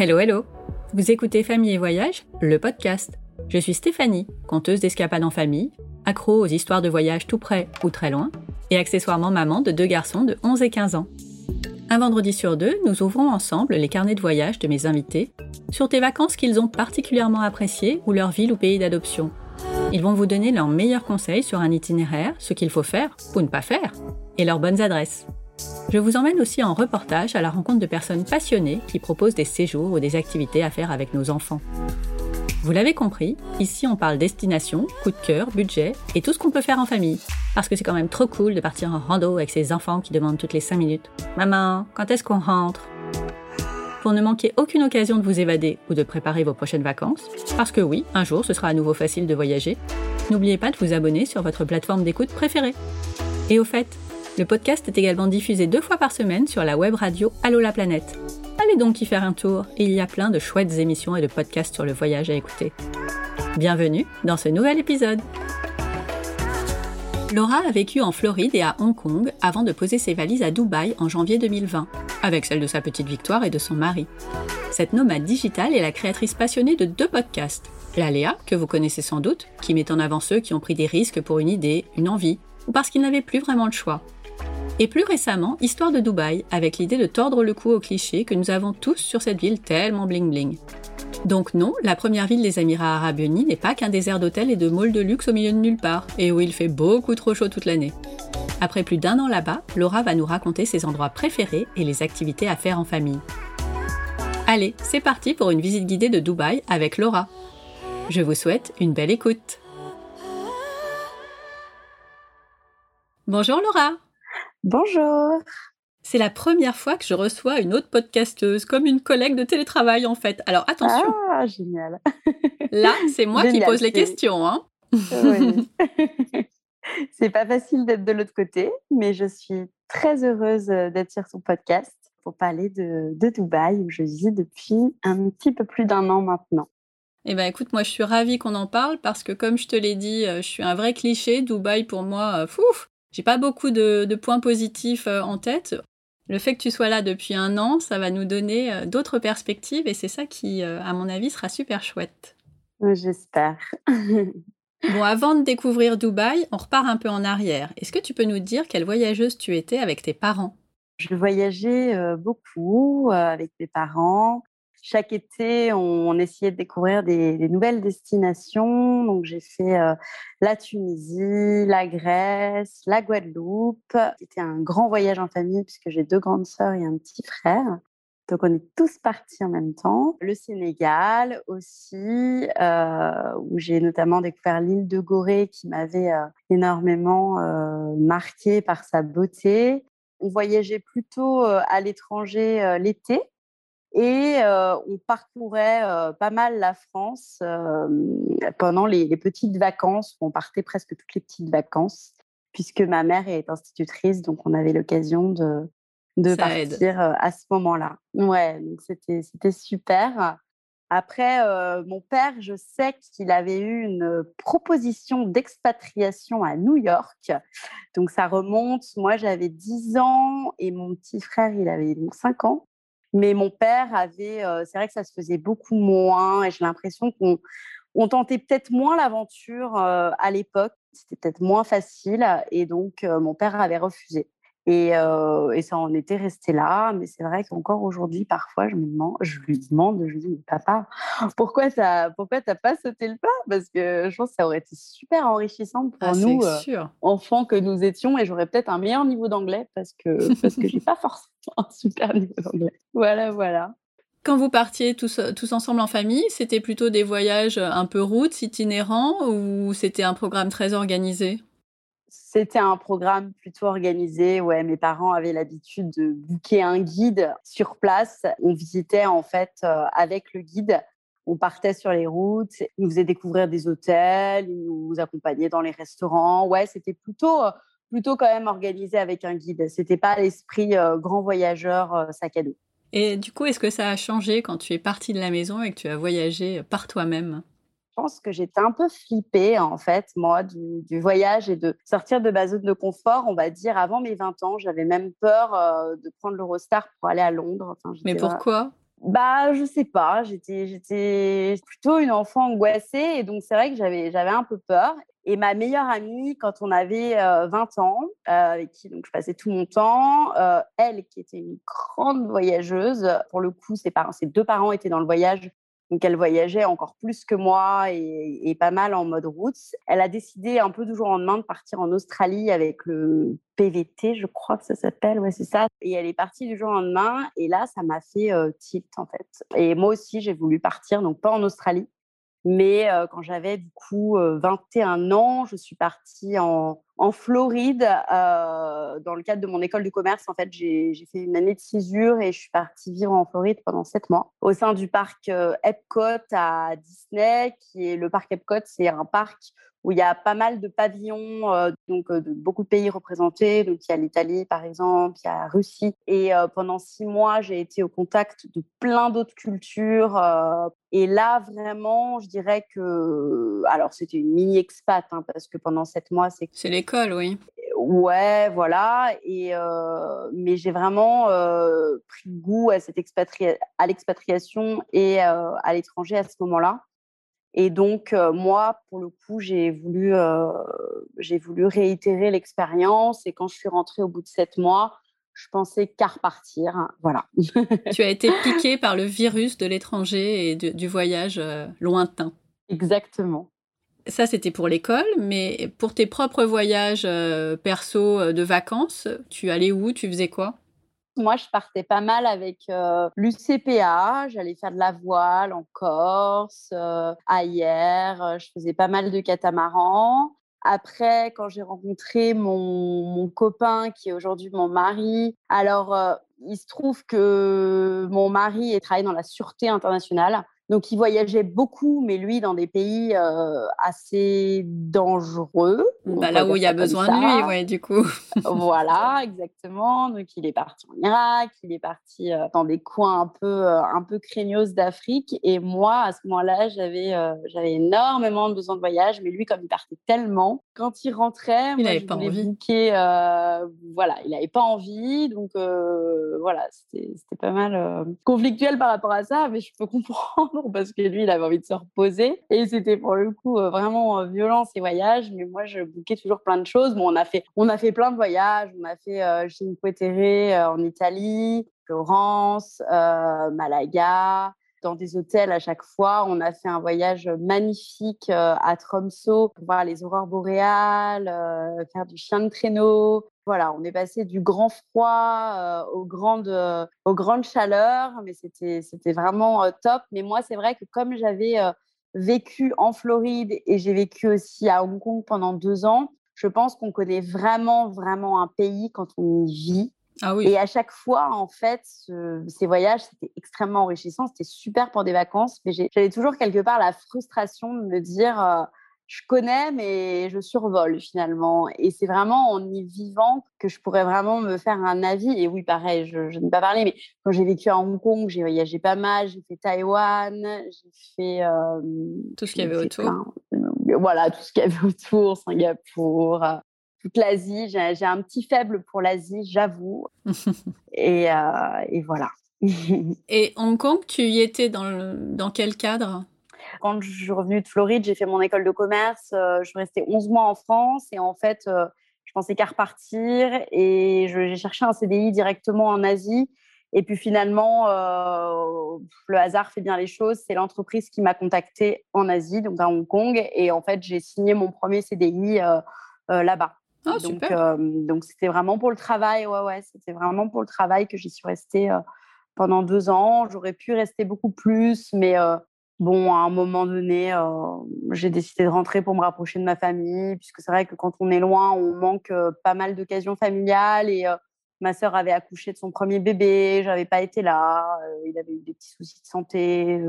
Hello, hello Vous écoutez Famille et Voyage, le podcast. Je suis Stéphanie, conteuse d'escapades en famille, accro aux histoires de voyage tout près ou très loin, et accessoirement maman de deux garçons de 11 et 15 ans. Un vendredi sur deux, nous ouvrons ensemble les carnets de voyage de mes invités sur des vacances qu'ils ont particulièrement appréciées ou leur ville ou pays d'adoption. Ils vont vous donner leurs meilleurs conseils sur un itinéraire, ce qu'il faut faire ou ne pas faire, et leurs bonnes adresses. Je vous emmène aussi en reportage à la rencontre de personnes passionnées qui proposent des séjours ou des activités à faire avec nos enfants. Vous l'avez compris, ici on parle destination, coup de cœur, budget et tout ce qu'on peut faire en famille. Parce que c'est quand même trop cool de partir en rando avec ses enfants qui demandent toutes les 5 minutes Maman, quand est-ce qu'on rentre? Pour ne manquer aucune occasion de vous évader ou de préparer vos prochaines vacances, parce que oui, un jour ce sera à nouveau facile de voyager, n'oubliez pas de vous abonner sur votre plateforme d'écoute préférée. Et au fait, le podcast est également diffusé deux fois par semaine sur la web radio Allo la planète. Allez donc y faire un tour, il y a plein de chouettes émissions et de podcasts sur le voyage à écouter. Bienvenue dans ce nouvel épisode. Laura a vécu en Floride et à Hong Kong avant de poser ses valises à Dubaï en janvier 2020, avec celle de sa petite Victoire et de son mari. Cette nomade digitale est la créatrice passionnée de deux podcasts. La Léa, que vous connaissez sans doute, qui met en avant ceux qui ont pris des risques pour une idée, une envie, ou parce qu'ils n'avaient plus vraiment le choix. Et plus récemment, Histoire de Dubaï, avec l'idée de tordre le cou aux clichés que nous avons tous sur cette ville tellement bling-bling. Donc non, la première ville des Émirats arabes unis n'est pas qu'un désert d'hôtels et de malls de luxe au milieu de nulle part, et où il fait beaucoup trop chaud toute l'année. Après plus d'un an là-bas, Laura va nous raconter ses endroits préférés et les activités à faire en famille. Allez, c'est parti pour une visite guidée de Dubaï avec Laura. Je vous souhaite une belle écoute. Bonjour Laura Bonjour. C'est la première fois que je reçois une autre podcasteuse, comme une collègue de télétravail en fait. Alors attention. Ah, génial. Là, c'est moi qui pose les questions. Hein oui. c'est pas facile d'être de l'autre côté, mais je suis très heureuse d'être sur son podcast pour parler de, de Dubaï où je vis depuis un petit peu plus d'un an maintenant. Eh ben écoute, moi je suis ravie qu'on en parle parce que comme je te l'ai dit, euh, je suis un vrai cliché. Dubaï pour moi, euh, fouf, j'ai pas beaucoup de, points positifs euh, en tête. Le fait que tu sois là depuis un an, ça va nous donner euh, d'autres perspectives et c'est ça qui, euh, à mon avis, sera super chouette. J'espère. bon, avant de découvrir Dubaï, on repart un peu en arrière. Est-ce que tu peux nous dire quelle voyageuse tu étais avec tes parents? Je voyageais beaucoup avec mes parents chaque été, on, essayait de découvrir des, nouvelles destinations. Donc, j'ai fait euh, la Tunisie, la Grèce, la Guadeloupe. C'était un grand voyage en famille puisque j'ai deux grandes sœurs et un petit frère. Donc, on est tous partis en même temps. Le Sénégal aussi, euh, où j'ai notamment découvert l'île de Gorée qui m'avait euh, énormément marqué par sa beauté. On voyageait plutôt à l'étranger l'été et on parcourait pas mal la France pendant les, petites vacances. On partait presque toutes les petites vacances, puisque ma mère est institutrice, donc on avait l'occasion de, de partir à ce moment-là. Ouais, donc c'était, c'était super. Après, mon père, je sais qu'il avait eu une proposition d'expatriation à New York. Donc ça remonte, moi j'avais 10 ans et mon petit frère, il avait donc 5 ans. Mais mon père avait, c'est vrai que ça se faisait beaucoup moins et j'ai l'impression qu'on on tentait peut-être moins l'aventure à l'époque. C'était peut-être moins facile et donc mon père avait refusé. Et, et, ça en était resté là. Mais c'est vrai qu'encore aujourd'hui, parfois, je me demande, je lui demande, je lui dis, papa, pourquoi ça, pourquoi t'as pas sauté le pas? Parce que je pense que ça aurait été super enrichissant pour ah, nous, enfants que nous étions, et j'aurais peut-être un meilleur niveau d'anglais parce que parce que j'ai pas forcément un super niveau d'anglais. Voilà, voilà. Quand vous partiez tous, tous ensemble en famille, c'était plutôt des voyages un peu routes, itinérants, ou c'était un programme très organisé? C'était un programme plutôt organisé. Ouais, mes parents avaient l'habitude de booker un guide sur place. On visitait en fait euh, avec le guide. On partait sur les routes, ils nous faisaient découvrir des hôtels, ils nous accompagnaient dans les restaurants. Ouais, c'était plutôt euh, plutôt quand même organisé avec un guide. C'était pas l'esprit euh, grand voyageur sac à dos. Et du coup, est-ce que ça a changé quand tu es partie de la maison et que tu as voyagé par toi-même? Pense que j'étais un peu flippée, en fait, moi, du, voyage et de sortir de ma zone de confort. On va dire, avant mes 20 ans, j'avais même peur euh, de prendre l'Eurostar pour aller à Londres. Mais pourquoi? Bah, je sais pas. J'étais, plutôt une enfant angoissée. Et donc, c'est vrai que j'avais, un peu peur. Et ma meilleure amie, quand on avait 20 ans, avec qui donc, je passais tout mon temps, elle qui était une grande voyageuse, pour le coup, ses deux parents étaient dans le voyage donc elle voyageait encore plus que moi et, pas mal en mode route. Elle a décidé un peu du jour au lendemain de partir en Australie avec le PVT, je crois que ça s'appelle, ouais c'est ça. Et elle est partie du jour au lendemain et là ça m'a fait euh, tilt en fait. Et moi aussi j'ai voulu partir, donc pas en Australie, mais euh, quand j'avais du coup 21 euh, ans, je suis partie en, en Floride euh, dans le cadre de mon école de commerce. En fait, j'ai fait une année de césure et je suis partie vivre en Floride pendant sept mois au sein du parc Epcot à Disney, qui est le parc Epcot. C'est un parc où il y a pas mal de pavillons, euh, donc euh, de beaucoup de pays représentés. Donc il y a l'Italie par exemple, il y a la Russie. Et euh, pendant six mois, j'ai été au contact de plein d'autres cultures. et là, vraiment, je dirais que, alors c'était une mini expat hein, parce que pendant sept mois, c'est c'est l'école, oui. Ouais, voilà. Et mais j'ai vraiment pris goût à cette à l'expatriation et à l'étranger à ce moment-là. Et donc, euh, moi, pour le coup, j'ai voulu, euh, j'ai voulu réitérer l'expérience. Et quand je suis rentrée au bout de sept mois, je pensais qu'à repartir. Voilà. tu as été piquée par le virus de l'étranger et du voyage euh, lointain. Exactement. Ça, c'était pour l'école, mais pour tes propres voyages perso de vacances, tu allais où? Tu faisais quoi? Moi, je partais pas mal avec euh, l'UCPA. J'allais faire de la voile en Corse, euh, ailleurs. Euh, je faisais pas mal de catamarans. Après, quand j'ai rencontré mon, copain, qui est aujourd'hui mon mari, alors il se trouve que mon mari travaille dans la sûreté internationale. Donc, il voyageait beaucoup, mais lui, dans des pays euh, assez dangereux. Bah, là où il y a besoin de lui, ouais, du coup. voilà, exactement. Donc, il est parti en Irak, il est parti euh, dans des coins un peu, euh, un peu craignos d'Afrique. Et moi, à ce moment-là, j'avais, j'avais énormément besoin de voyage, mais lui, comme il partait tellement, quand il rentrait, il n'avait pas envie. Voilà, il n'avait pas envie. Donc, voilà, c'était, c'était pas mal conflictuel par rapport à ça, mais je peux comprendre parce que lui, il avait envie de se reposer. Et c'était pour le coup euh, vraiment euh, violent ces voyages. Mais moi, je bouquais toujours plein de choses. Bon, on a fait, on a fait plein de voyages. On a fait euh, Cinque Terre en Italie, Florence, Malaga dans des hôtels à chaque fois. On a fait un voyage magnifique à Tromsø pour voir les aurores boréales, faire du chien de traîneau, voilà, on est passé du grand froid euh, aux, grandes, euh, aux grandes chaleurs, mais c'était, vraiment euh, top. Mais moi, c'est vrai que comme j'avais vécu en Floride et j'ai vécu aussi à Hong Kong pendant deux ans, je pense qu'on connaît vraiment, vraiment un pays quand on y vit. Ah oui. Et à chaque fois, en fait, ces voyages, c'était extrêmement enrichissant. C'était super pour des vacances, mais j'avais toujours quelque part la frustration de me dire je connais, mais je survole finalement. Et c'est vraiment en y vivant que je pourrais vraiment me faire un avis. Et oui, pareil, je, je n'ai pas parlé, mais quand j'ai vécu à Hong Kong, j'ai voyagé pas mal. J'ai fait Taïwan, j'ai fait. Euh, tout ce qu'il y avait autour. voilà, tout ce qu'il y avait autour, Singapour, euh, toute l'Asie. J'ai un petit faible pour l'Asie, j'avoue. et, euh, et, voilà. et Hong Kong, tu y étais dans, dans quel cadre? Quand je suis revenue de Floride, j'ai fait mon école de commerce. Euh, je suis restée 11 mois en France et en fait, euh, je pensais qu'à repartir et j'ai cherché un CDI directement en Asie. Et puis finalement, le hasard fait bien les choses. C'est l'entreprise qui m'a contactée en Asie, donc à Hong Kong. Et en fait, j'ai signé mon premier CDI là-bas. Ah, donc, donc c'était vraiment pour le travail. Ouais, ouais, c'était vraiment pour le travail que j'y suis restée pendant deux ans. J'aurais pu rester beaucoup plus, mais Bon, à un moment donné, j'ai décidé de rentrer pour me rapprocher de ma famille, puisque c'est vrai que quand on est loin, on manque pas mal d'occasions familiales. Et ma sœur avait accouché de son premier bébé, j'avais pas été là, il avait eu des petits soucis de santé.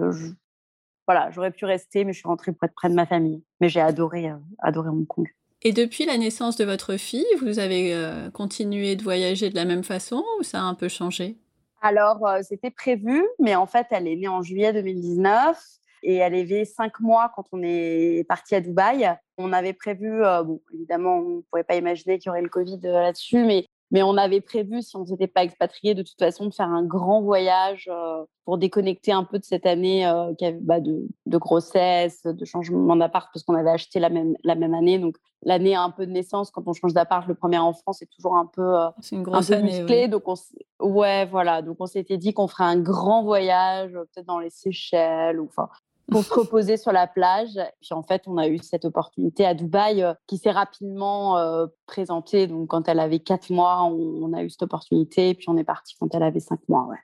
Voilà, j'aurais pu rester, mais je suis rentrée pour être près de ma famille. Mais j'ai adoré, adoré Hong Kong. Et depuis la naissance de votre fille, vous avez continué de voyager de la même façon ou ça a un peu changé? Alors, c'était prévu, mais en fait, elle est née en juillet 2019 et elle avait cinq mois quand on est parti à Dubaï. On avait prévu, bon, évidemment, on ne pouvait pas imaginer qu'il y aurait le Covid là-dessus, mais Mais on avait prévu, si on ne s'était pas expatrié, de toute façon, de faire un grand voyage pour déconnecter un peu de cette année bah, de, de, grossesse, de changement d'appart, parce qu'on avait acheté la même, la même année. Donc, l'année un peu de naissance, quand on change d'appart, le premier enfant, c'est toujours un peu, une grosse année, musclé. Donc, on, ouais, voilà. Donc, on s'était dit qu'on ferait un grand voyage, peut-être dans les Seychelles, ou enfin, pour se reposer sur la plage. Puis en fait, on a eu cette opportunité à Dubaï euh, qui s'est rapidement euh, présentée. Donc quand elle avait quatre mois, on, a eu cette opportunité. Et puis on est parti quand elle avait cinq mois. Ouais.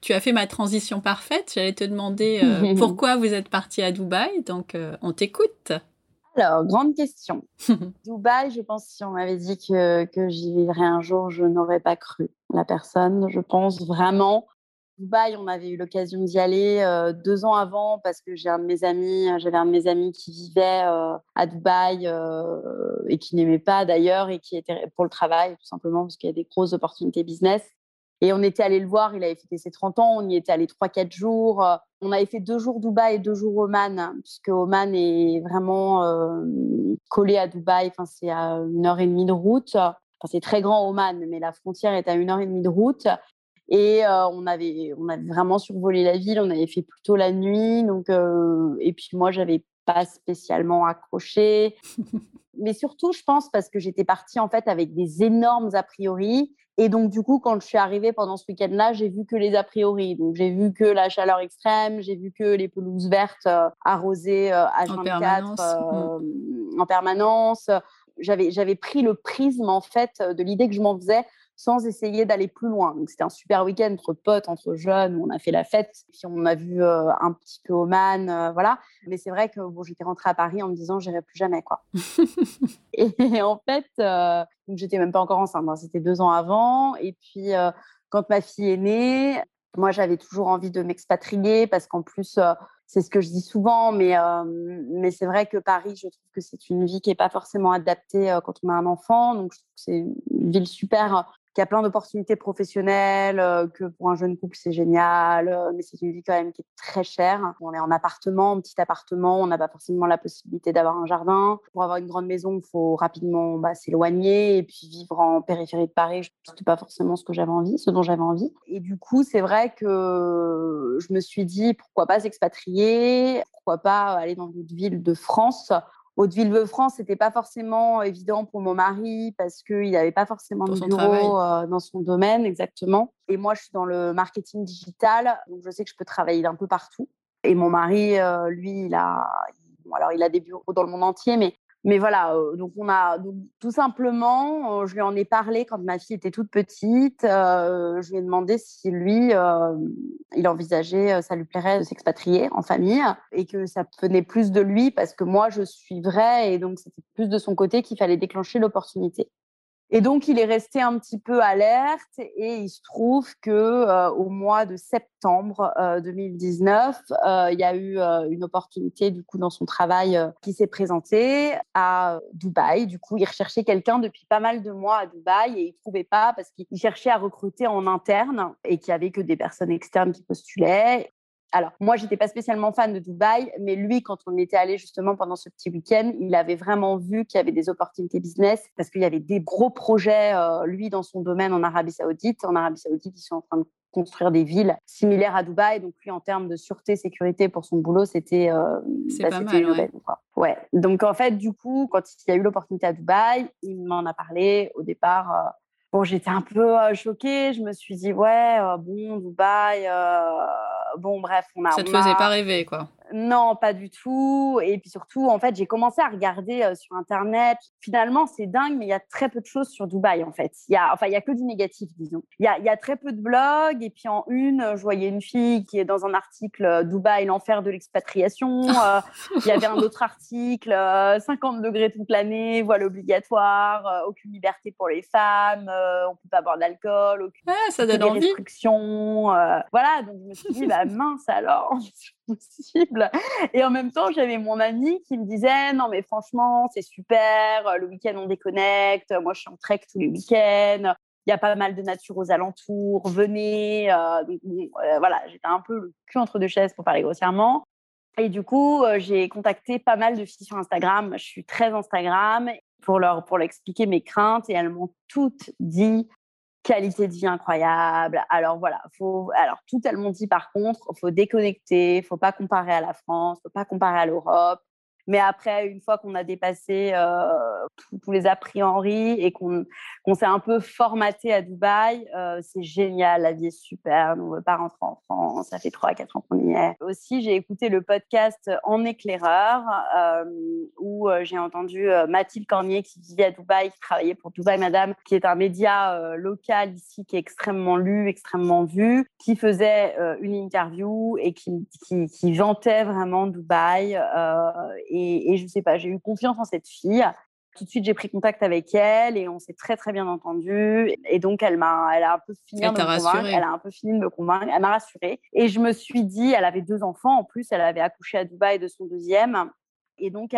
Tu as fait ma transition parfaite. J'allais te demander euh, pourquoi vous êtes parti à Dubaï. Donc on t'écoute. Alors, grande question. Dubaï, je pense si on m'avait dit que, que j'y vivrais un jour, je n'aurais pas cru la personne. Je pense vraiment Dubaï, on avait eu l'occasion d'y aller euh, deux ans avant parce que j'ai un de mes amis, euh, j'avais un de mes amis qui vivait euh, à Dubaï et qui n'aimait pas d'ailleurs et qui était pour le travail tout simplement parce qu'il y a des grosses opportunités business. Et on était allé le voir, il avait fêté ses 30 ans, on y était allé 3-4 jours. On avait fait deux jours Dubaï et deux jours Oman, puisque Oman est vraiment collé à Dubaï, enfin, c'est à une heure et demie de route. Enfin, c'est très grand Oman, mais la frontière est à une heure et demie de route. Et euh, on, avait, on avait vraiment survolé la ville, on avait fait plutôt la nuit. Donc, euh, et puis moi, j'avais pas spécialement accroché. Mais surtout, je pense parce que j'étais partie en fait avec des énormes a priori. Et donc, du coup, quand je suis arrivée pendant ce week-end-là, j'ai vu que les a priori. Donc, j'ai vu que la chaleur extrême, j'ai vu que les pelouses vertes euh, arrosées H24 en permanence. Mmh. en permanence. J'avais, j'avais pris le prisme en fait de l'idée que je m'en faisais sans essayer d'aller plus loin. Donc c'était un super week-end entre potes, entre jeunes, on a fait la fête, puis on a vu euh, un petit peu Oman, euh, voilà. Mais c'est vrai que bon, j'étais rentrée à Paris en me disant j'irai plus jamais quoi. et en fait, euh, j'étais même pas encore enceinte, hein. c'était deux ans avant. Et puis quand ma fille est née, moi j'avais toujours envie de m'expatrier parce qu'en plus c'est ce que je dis souvent, mais, mais c'est vrai que Paris, je trouve que c'est une vie qui n'est pas forcément adaptée quand on a un enfant. Donc, je trouve que c'est une ville super qu'il y a plein d'opportunités professionnelles, euh, que pour un jeune couple, c'est génial, euh, mais c'est une vie quand même qui est très chère. On est en appartement, en petit appartement, on n'a pas forcément la possibilité d'avoir un jardin. Pour avoir une grande maison, il faut rapidement bah, s'éloigner et puis vivre en périphérie de Paris, ce n'était pas forcément ce que j'avais envie, ce dont j'avais envie. Et du coup, c'est vrai que je me suis dit, pourquoi pas s'expatrier, pourquoi pas aller dans d'autres villes de France Haute-Ville-de-France, c'était pas forcément évident pour mon mari parce qu'il n'avait pas forcément de bureau euh, dans son domaine, exactement. Et moi, je suis dans le marketing digital, donc je sais que je peux travailler d'un peu partout. Et mon mari, euh, lui, il a, alors il a des bureaux dans le monde entier, mais mais voilà, euh, donc on a tout simplement, euh, je lui en ai parlé quand ma fille était toute petite. Euh, je lui ai demandé si lui, il envisageait, ça lui plairait de s'expatrier en famille et que ça venait plus de lui parce que moi je suis vraie et donc c'était plus de son côté qu'il fallait déclencher l'opportunité. Et donc, il est resté un petit peu alerte et il se trouve que euh, au mois de septembre 2019, euh, euh, il y a eu une opportunité du coup dans son travail qui s'est présentée à Dubaï. Du coup, il recherchait quelqu'un depuis pas mal de mois à Dubaï et il trouvait pas parce qu'il cherchait à recruter en interne et qu'il y avait que des personnes externes qui postulaient. Alors, moi, j'étais pas spécialement fan de Dubaï, mais lui, quand on était allé justement pendant ce petit week-end, il avait vraiment vu qu'il y avait des opportunités business parce qu'il y avait des gros projets, euh, lui, dans son domaine en Arabie Saoudite. En Arabie Saoudite, ils sont en train de construire des villes similaires à Dubaï. Donc, lui, en termes de sûreté, sécurité pour son boulot, c'était euh, bah, pas mal, ouais. ouais. Donc, en fait, du coup, quand il y a eu l'opportunité à Dubaï, il m'en a parlé au départ. Euh, bon, j'étais un peu choquée. Je me suis dit, ouais, bon, Dubaï, bon, bref, on a. Ça te faisait pas rêver, quoi. Non, pas du tout. Et puis surtout, en fait, j'ai commencé à regarder euh, sur Internet. Finalement, c'est dingue, mais il y a très peu de choses sur Dubaï, en fait. Il y a, enfin, il y a que du négatif, disons. Il y a, il y a très peu de blogs. Et puis en une, je voyais une fille qui est dans un article euh, Dubaï, l'enfer de l'expatriation. Euh, il y avait un autre article 50 degrés toute l'année, voile obligatoire, aucune liberté pour les femmes, on peut pas boire d'alcool, aucune ah, ça donne envie. restrictions. voilà, donc je me suis dit, bah mince alors, possible. Et en même temps, j'avais mon ami qui me disait non mais franchement c'est super, le week-end on déconnecte, moi je suis en trek tous les week-ends, il y a pas mal de nature aux alentours, venez. Euh, euh, voilà, j'étais un peu le cul entre deux chaises pour parler grossièrement. Et du coup, euh, j'ai contacté pas mal de filles sur Instagram. Je suis très Instagram pour leur pour leur expliquer mes craintes et elles m'ont toutes dit qualité de vie incroyable. Alors voilà, faut, alors tout le monde dit par contre, faut déconnecter, faut pas comparer à la France, faut pas comparer à l'Europe. Mais après, une fois qu'on a dépassé euh, tous les a priori et qu'on s'est un peu formaté à Dubaï, euh, c'est génial, la vie est super, on ne veut pas rentrer en France, ça fait 3 à 4 ans qu'on y est. Aussi, j'ai écouté le podcast En éclaireur euh, où j'ai entendu Mathilde Cornier qui vivait à Dubaï, qui travaillait pour Dubaï Madame, qui est un média local ici qui est extrêmement lu, extrêmement vu, qui faisait une interview et qui, vantait vraiment Dubaï. Je ne sais pas, j'ai eu confiance en cette fille. Tout de suite, j'ai pris contact avec elle et on s'est très très bien entendu. Et donc, elle m'a, elle a un peu fini de me convaincre. Elle a un peu fini de me convaincre. Elle m'a rassurée. Et je me suis dit, elle avait deux enfants en plus. Elle avait accouché à Dubaï de son deuxième. Et donc,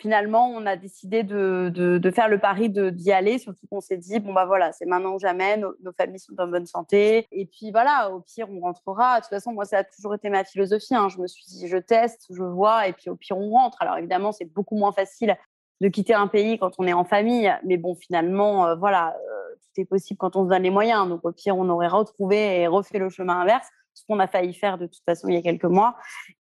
finalement, on a décidé de, de, faire le pari d'y aller, surtout qu'on s'est dit, bon, bah voilà, c'est maintenant ou jamais, nos, familles sont en bonne santé. Et puis voilà, au pire, on rentrera. De toute façon, moi, ça a toujours été ma philosophie. Hein. Je me suis dit, je teste, je vois, et puis au pire, on rentre. Alors évidemment, c'est beaucoup moins facile de quitter un pays quand on est en famille. Mais bon, finalement, euh, voilà, euh, tout est possible quand on se donne les moyens. Donc au pire, on aurait retrouvé et refait le chemin inverse ce qu'on a failli faire de toute façon il y a quelques mois.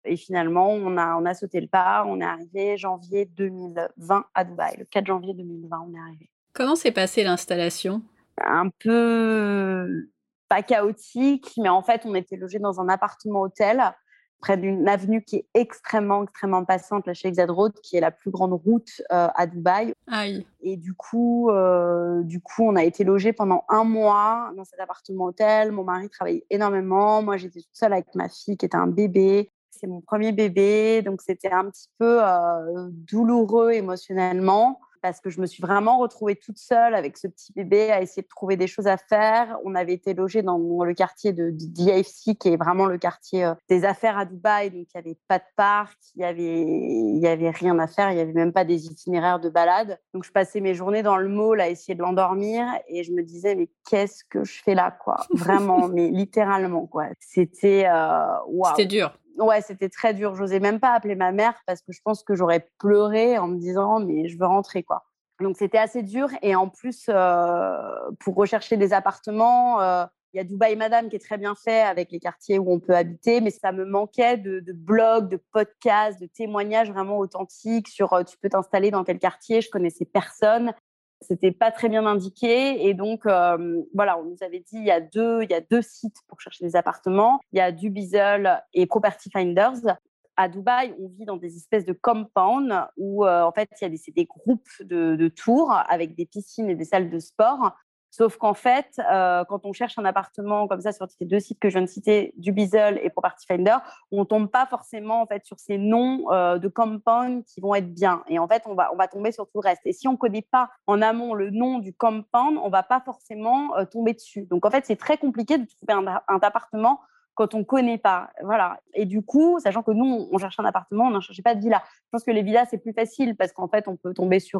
Et finalement, on a, on a sauté le pas. On est arrivé janvier 2020 à Dubaï. Le 4 janvier 2020, on est arrivé. Comment s'est passée l'installation? Un peu pas chaotique, mais en fait, on était logé dans un appartement hôtel près d'une avenue qui est extrêmement, extrêmement passante, la Sheikh Zayed Road, qui est la plus grande route euh, à Dubaï. Aïe. Et du coup, euh, du coup, on a été logé pendant un mois dans cet appartement hôtel. Mon mari travaillait énormément. Moi, j'étais toute seule avec ma fille qui était un bébé c'est mon premier bébé, donc c'était un petit peu euh, douloureux émotionnellement parce que je me suis vraiment retrouvée toute seule avec ce petit bébé à essayer de trouver des choses à faire. On avait été logé dans le quartier de, DIFC, qui est vraiment le quartier euh, des affaires à Dubaï. Donc, il n'y avait pas de parc, il n'y avait, il y avait rien à faire, il n'y avait même pas des itinéraires de balade. Donc, je passais mes journées dans le mall à essayer de l'endormir et je me disais, mais qu'est-ce que je fais là, quoi? Vraiment, mais littéralement, quoi. C'était euh, C'était dur ouais, c'était très dur. J'osais même pas appeler ma mère parce que je pense que j'aurais pleuré en me disant mais je veux rentrer quoi. Donc c'était assez dur et en plus euh, pour rechercher des appartements, euh, il y a Dubaï Madame qui est très bien fait avec les quartiers où on peut habiter, mais ça me manquait de, blogs, de podcasts, de témoignages vraiment authentiques sur euh, tu peux t'installer dans quel quartier. Je connaissais personne c'était pas très bien indiqué. Et donc euh, voilà on nous avait dit il y a deux il y a deux sites pour chercher des appartements. Il y a Dubizzle et Property Finders. À Dubaï, on vit dans des espèces de compounds où euh, en fait il y a des, des groupes de, de, tours avec des piscines et des salles de sport Sauf qu'en fait, euh, quand on cherche un appartement comme ça sur ces deux sites que je viens de citer, Dubizzle et Property Finder, on tombe pas forcément en fait sur ces noms euh, de compound qui vont être bien. Et en fait, on va on va tomber sur tout le reste. Et si on connaît pas en amont le nom du compound, on va pas forcément euh, tomber dessus. Donc en fait, c'est très compliqué de trouver un, appartement quand on connaît pas. Voilà. Et du coup, sachant que nous, on cherche un appartement, on n'en cherchait pas de villa. Je pense que les villas, c'est plus facile parce qu'en fait, on peut tomber sur,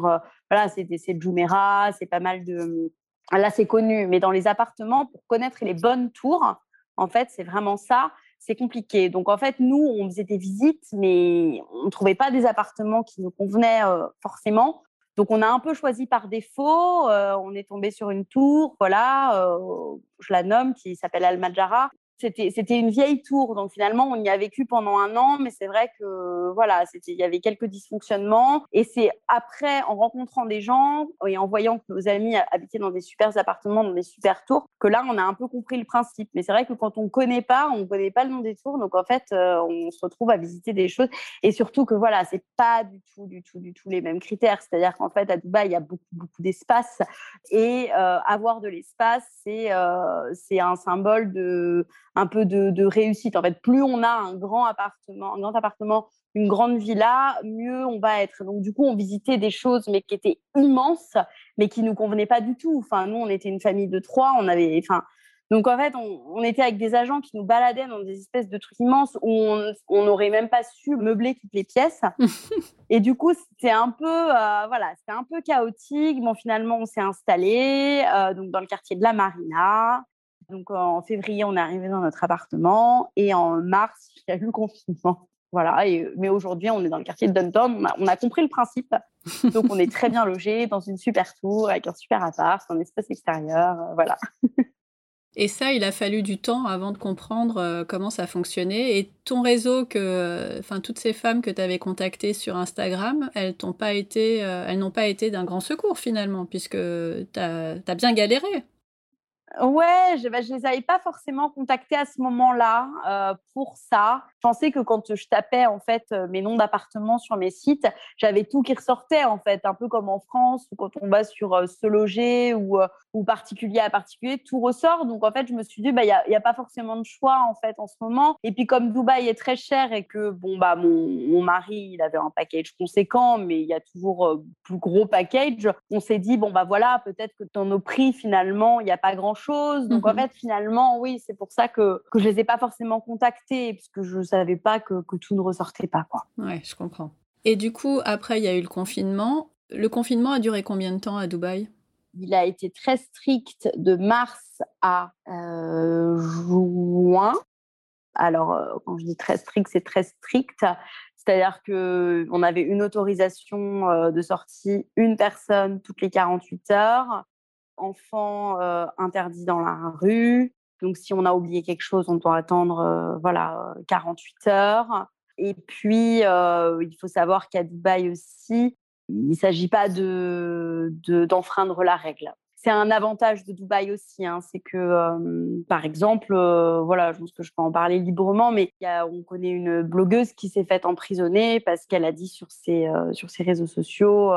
voilà, c'est Jumeirah, c'est pas mal de, Là, c'est connu, mais dans les appartements, pour connaître les bonnes tours, en fait, c'est vraiment ça. C'est compliqué. Donc, en fait, nous, on faisait des visites, mais on ne trouvait pas des appartements qui nous convenaient euh, forcément. Donc, on a un peu choisi par défaut. Euh, on est tombé sur une tour, voilà, euh, je la nomme, qui s'appelle Al Majara, c'était une vieille tour, donc finalement on y a vécu pendant un an, mais c'est vrai que voilà, il y avait quelques dysfonctionnements. Et c'est après, en rencontrant des gens et en voyant que nos amis habitaient dans des super appartements, dans des super tours, que là on a un peu compris le principe. Mais c'est vrai que quand on connaît pas, on connaît pas le nom des tours, donc en fait euh, on se retrouve à visiter des choses. Et surtout que voilà, c'est pas du tout, du tout, du tout les mêmes critères. C'est-à-dire qu'en fait à Dubaï il y a beaucoup, beaucoup d'espace et euh, avoir de l'espace, c'est euh, c'est un symbole de un peu de, réussite. En fait, plus on a un grand appartement, un grand appartement, une grande villa, mieux on va être. Donc du coup, on visitait des choses, mais qui étaient immenses, mais qui nous convenaient pas du tout. Enfin, nous, on était une famille de trois, on avait, enfin. Donc en fait, on, était avec des agents qui nous baladaient dans des espèces de trucs immenses où on n'aurait même pas su meubler toutes les pièces. et du coup, c'était un peu, euh, voilà, c'était un peu chaotique. Bon, finalement, on s'est installé euh, donc dans le quartier de la Marina. Donc en février, on est arrivé dans notre appartement et en mars, il y a eu le confinement. Voilà. Mais aujourd'hui, on est dans le quartier de Downtown. On a, compris le principe. Donc, on est très bien logé dans une super tour avec un super appart, un espace extérieur. voilà. Et ça, il a fallu du temps avant de comprendre euh, comment ça fonctionnait. Et ton réseau, que, enfin, toutes ces femmes que tu avais contactées sur Instagram, elles n'ont pas été, euh, n'ont pas été d'un grand secours finalement, puisque tu as, bien galéré. Ouais, je, bah, les avais pas forcément contactés à ce moment-là euh, pour ça. Je pensais que quand je tapais en fait euh, mes noms d'appartements sur mes sites, j'avais tout qui ressortait en fait, un peu comme en France quand on va sur euh, se loger ou, particulier à particulier, tout ressort. Donc en fait, je me suis dit bah il y a, pas forcément de choix en fait en ce moment. Et puis comme Dubaï est très cher et que bon bah mon, mon mari il avait un package conséquent, mais il y a toujours plus gros package, on s'est dit bon bah voilà peut-être que dans nos prix finalement il n'y a pas grand chose. Donc, en mmh fait, finalement, oui, c'est pour ça que, que je les ai pas forcément contactés, parce que je savais pas que, que tout ne ressortait pas, quoi. Ouais, je comprends. Et du coup, après, il y a eu le confinement. Le confinement a duré combien de temps à Dubaï? Il a été très strict de mars à euh, juin. Alors, euh, quand je dis très strict, c'est très strict. C'est-à-dire qu'on avait une autorisation euh, de sortie, une personne toutes les 48 heures enfants euh, interdits dans la rue. Donc, si on a oublié quelque chose, on doit attendre euh, voilà, 48 heures. Et puis, euh, il faut savoir qu'à Dubaï aussi, il ne s'agit pas de, d'enfreindre la règle. C'est un avantage de Dubaï aussi, hein, c'est que, par exemple, voilà, je pense que je peux en parler librement, mais on connaît une blogueuse qui s'est faite emprisonner parce qu'elle a dit sur ses, sur ses réseaux sociaux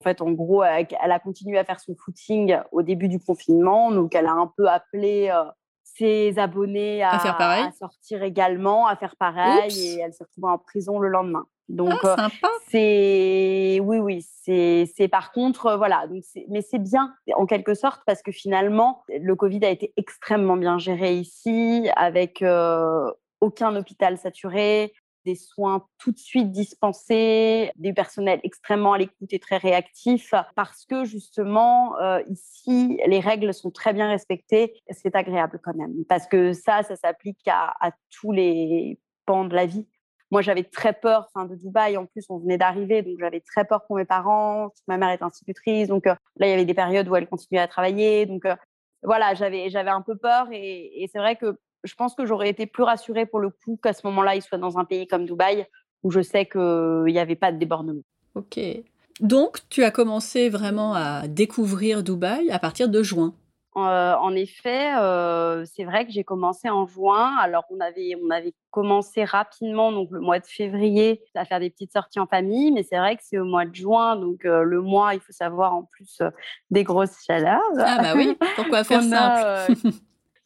en fait, en gros, elle, a continué à faire son footing au début du confinement. Donc, elle a un peu appelé euh, ses abonnés à, sortir également, à faire pareil. Et elle s'est retrouvée en prison le lendemain. Donc, ah, euh, c'est oui, oui, c'est par contre euh, voilà. Donc, mais c'est bien en quelque sorte parce que finalement, le Covid a été extrêmement bien géré ici, avec aucun hôpital saturé, des soins tout de suite dispensés, des personnels extrêmement à l'écoute et très réactifs, parce que justement, euh, ici, les règles sont très bien respectées. C'est agréable quand même, parce que ça, ça s'applique à, tous les pans de la vie. Moi, j'avais très peur enfin, de Dubaï. En plus, on venait d'arriver, donc j'avais très peur pour mes parents. Ma mère est institutrice, donc euh, là, il y avait des périodes où elle continuait à travailler. Donc euh, voilà, j'avais j'avais un peu peur, et, et c'est vrai que je pense que j'aurais été plus rassurée pour le coup qu'à ce moment-là, il soit dans un pays comme Dubaï, où je sais qu'il n'y avait pas de débordement. Ok. Donc, tu as commencé vraiment à découvrir Dubaï à partir de juin. Euh, en effet, euh, c'est vrai que j'ai commencé en juin. Alors, on avait, on avait commencé rapidement, donc le mois de février, à faire des petites sorties en famille. Mais c'est vrai que c'est au mois de juin, donc euh, le mois, il faut savoir en plus des grosses chaleurs. Ah bah oui, pourquoi faire simple?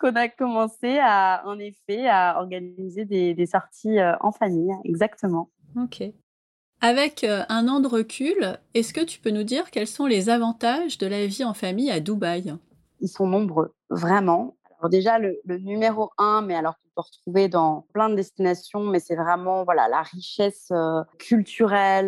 Qu'on a commencé à, en effet, à organiser des, sorties euh, en famille, exactement. Ok. Avec euh, un an de recul, est-ce que tu peux nous dire quels sont les avantages de la vie en famille à Dubaï? Ils sont nombreux, vraiment. Alors déjà, le, numéro un, mais alors qu'on peut retrouver dans plein de destinations, mais c'est vraiment voilà la richesse euh, culturelle,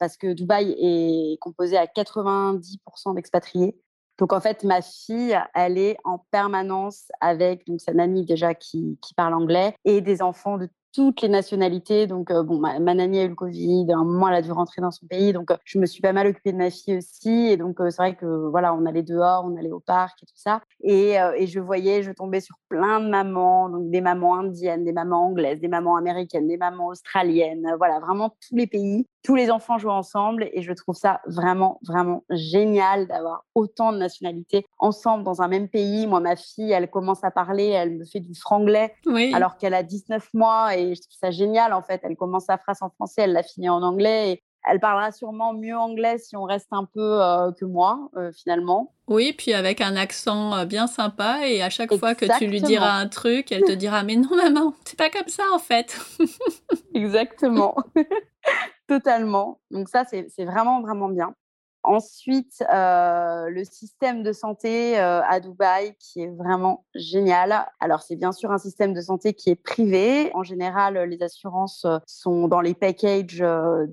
parce que Dubaï est composé à 90% d'expatriés. Donc en fait, ma fille, elle est en permanence avec donc sa nanny déjà qui, parle anglais et des enfants de toutes les nationalités. Donc, euh, bon, ma, nanny a eu le Covid, à un moment, elle a dû rentrer dans son pays. Donc, euh, je me suis pas mal occupée de ma fille aussi. Et donc, euh, c'est vrai que, voilà, on allait dehors, on allait au parc et tout ça. Et, et, je voyais, je tombais sur plein de mamans, donc des mamans indiennes, des mamans anglaises, des mamans américaines, des mamans australiennes, voilà, vraiment tous les pays. Tous les enfants jouent ensemble et je trouve ça vraiment, vraiment génial d'avoir autant de nationalités ensemble dans un même pays. Moi, ma fille, elle commence à parler, elle me fait du franglais alors qu'elle a 19 mois et je trouve ça génial en fait. Elle commence sa phrase en français, elle l'a fini en anglais et elle parlera sûrement mieux anglais si on reste un peu euh, que moi euh, finalement. Oui, puis avec un accent euh, bien sympa et à chaque fois que tu lui diras un truc, elle te dira mais non maman, c'est pas comme ça en fait. Exactement. Totalement. Donc ça c'est vraiment vraiment bien. Ensuite, euh, le système de santé euh, à Dubaï qui est vraiment génial. Alors, c'est bien sûr un système de santé qui est privé. En général, les assurances euh, sont dans les packages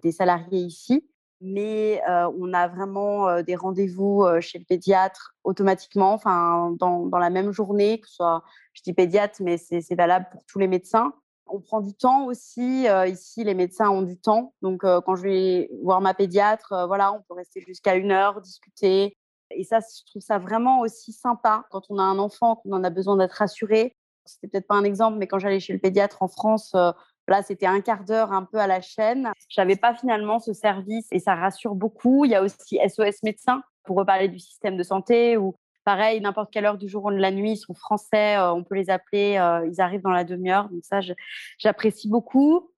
des salariés ici. Mais on a vraiment des rendez-vous chez le pédiatre automatiquement, enfin, dans, dans, la même journée, que ce soit, je dis pédiatre, mais c'est valable pour tous les médecins. On prend du temps aussi. ici, les médecins ont du temps. Donc, quand je vais voir ma pédiatre, voilà, on peut rester jusqu'à une heure, discuter. Et ça, je trouve ça vraiment aussi sympa quand on a un enfant, qu'on en a besoin d'être rassuré. C'était peut-être pas un exemple, mais quand j'allais chez le pédiatre en France, Là, c'était un quart d'heure un peu à la chaîne. J'avais pas finalement ce service et ça rassure beaucoup. Il y a aussi SOS médecins pour reparler du système de santé ou pareil, n'importe quelle heure du jour ou de la nuit, ils sont français, euh, on peut les appeler, euh, ils arrivent dans la demi-heure. Donc ça, j'apprécie beaucoup.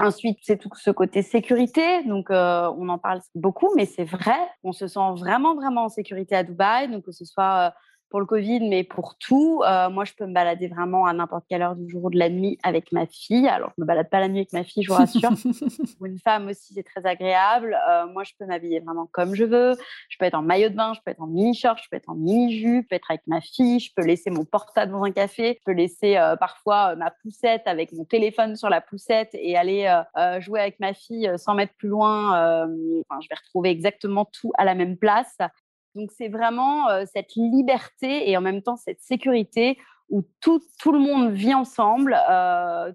Ensuite, c'est tout ce côté sécurité. Donc, euh, on en parle beaucoup, mais c'est vrai. On se sent vraiment, vraiment en sécurité à Dubaï. Donc, que ce soit pour le Covid, mais pour tout. Euh, moi, je peux me balader vraiment à n'importe quelle heure du jour ou de la nuit avec ma fille. Alors, je me balade pas la nuit avec ma fille, je vous rassure. pour une femme aussi, c'est très agréable. Euh, moi, je peux m'habiller vraiment comme je veux. Je peux être en maillot de bain, je peux être en mini-short, je peux être en mini-jupe, je peux être avec ma fille, je peux laisser mon portable dans un café, je peux laisser euh, parfois ma poussette avec mon téléphone sur la poussette et aller jouer avec ma fille sans mettre plus loin. Enfin, je vais retrouver exactement tout à la même place. Donc c'est vraiment cette liberté et en même temps cette sécurité où tout, le monde vit ensemble,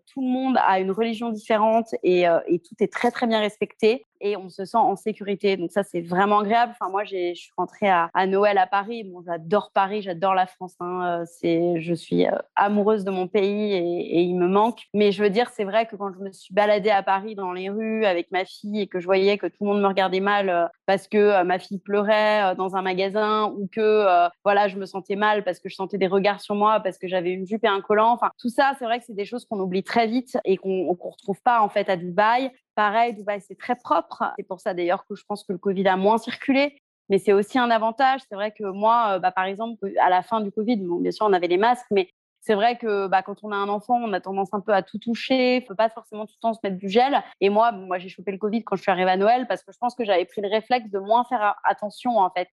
tout le monde a une religion différente et, et, tout est très très bien respecté et on se sent en sécurité. Donc ça, c'est vraiment agréable. Enfin, moi, je suis rentrée à, Noël à Paris. Bon, j'adore Paris, j'adore la France. Hein. Euh, je suis euh, amoureuse de mon pays et, il me manque. Mais je veux dire, c'est vrai que quand je me suis baladée à Paris dans les rues avec ma fille et que je voyais que tout le monde me regardait mal euh, parce que ma fille pleurait dans un magasin ou que voilà, je me sentais mal parce que je sentais des regards sur moi parce que j'avais une jupe et un collant. Enfin, tout ça, c'est vrai que c'est des choses qu'on oublie très vite et qu'on ne retrouve pas en fait à Dubaï. Pareil, Dubaï, c'est très propre. C'est pour ça d'ailleurs que je pense que le Covid a moins circulé. Mais c'est aussi un avantage. C'est vrai que moi, euh, bah, par exemple, à la fin du Covid, bien sûr, on avait les masques, mais c'est vrai que bah, quand on a un enfant, on a tendance un peu à tout toucher. Il faut pas forcément tout le temps se mettre du gel. Et moi, moi j'ai chopé le Covid quand je suis arrivée à Noël parce que je pense que j'avais pris le réflexe de moins faire attention, en fait.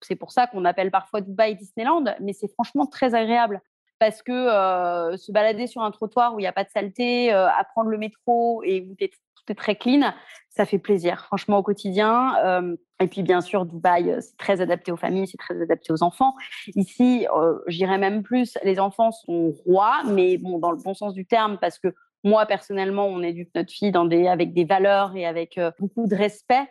C'est pour ça qu'on appelle parfois Dubaï Disneyland, mais c'est franchement très agréable parce que euh, se balader sur un trottoir où il n'y a pas de saleté, euh, à prendre le métro et où très clean, ça fait plaisir, franchement, au quotidien. Euh, et puis, bien sûr, Dubaï, c'est très adapté aux familles, c'est très adapté aux enfants. Ici, j'irais même plus, les enfants sont rois, mais bon, dans le bon sens du terme, parce que moi, personnellement, on éduque notre fille avec des valeurs et avec beaucoup de respect.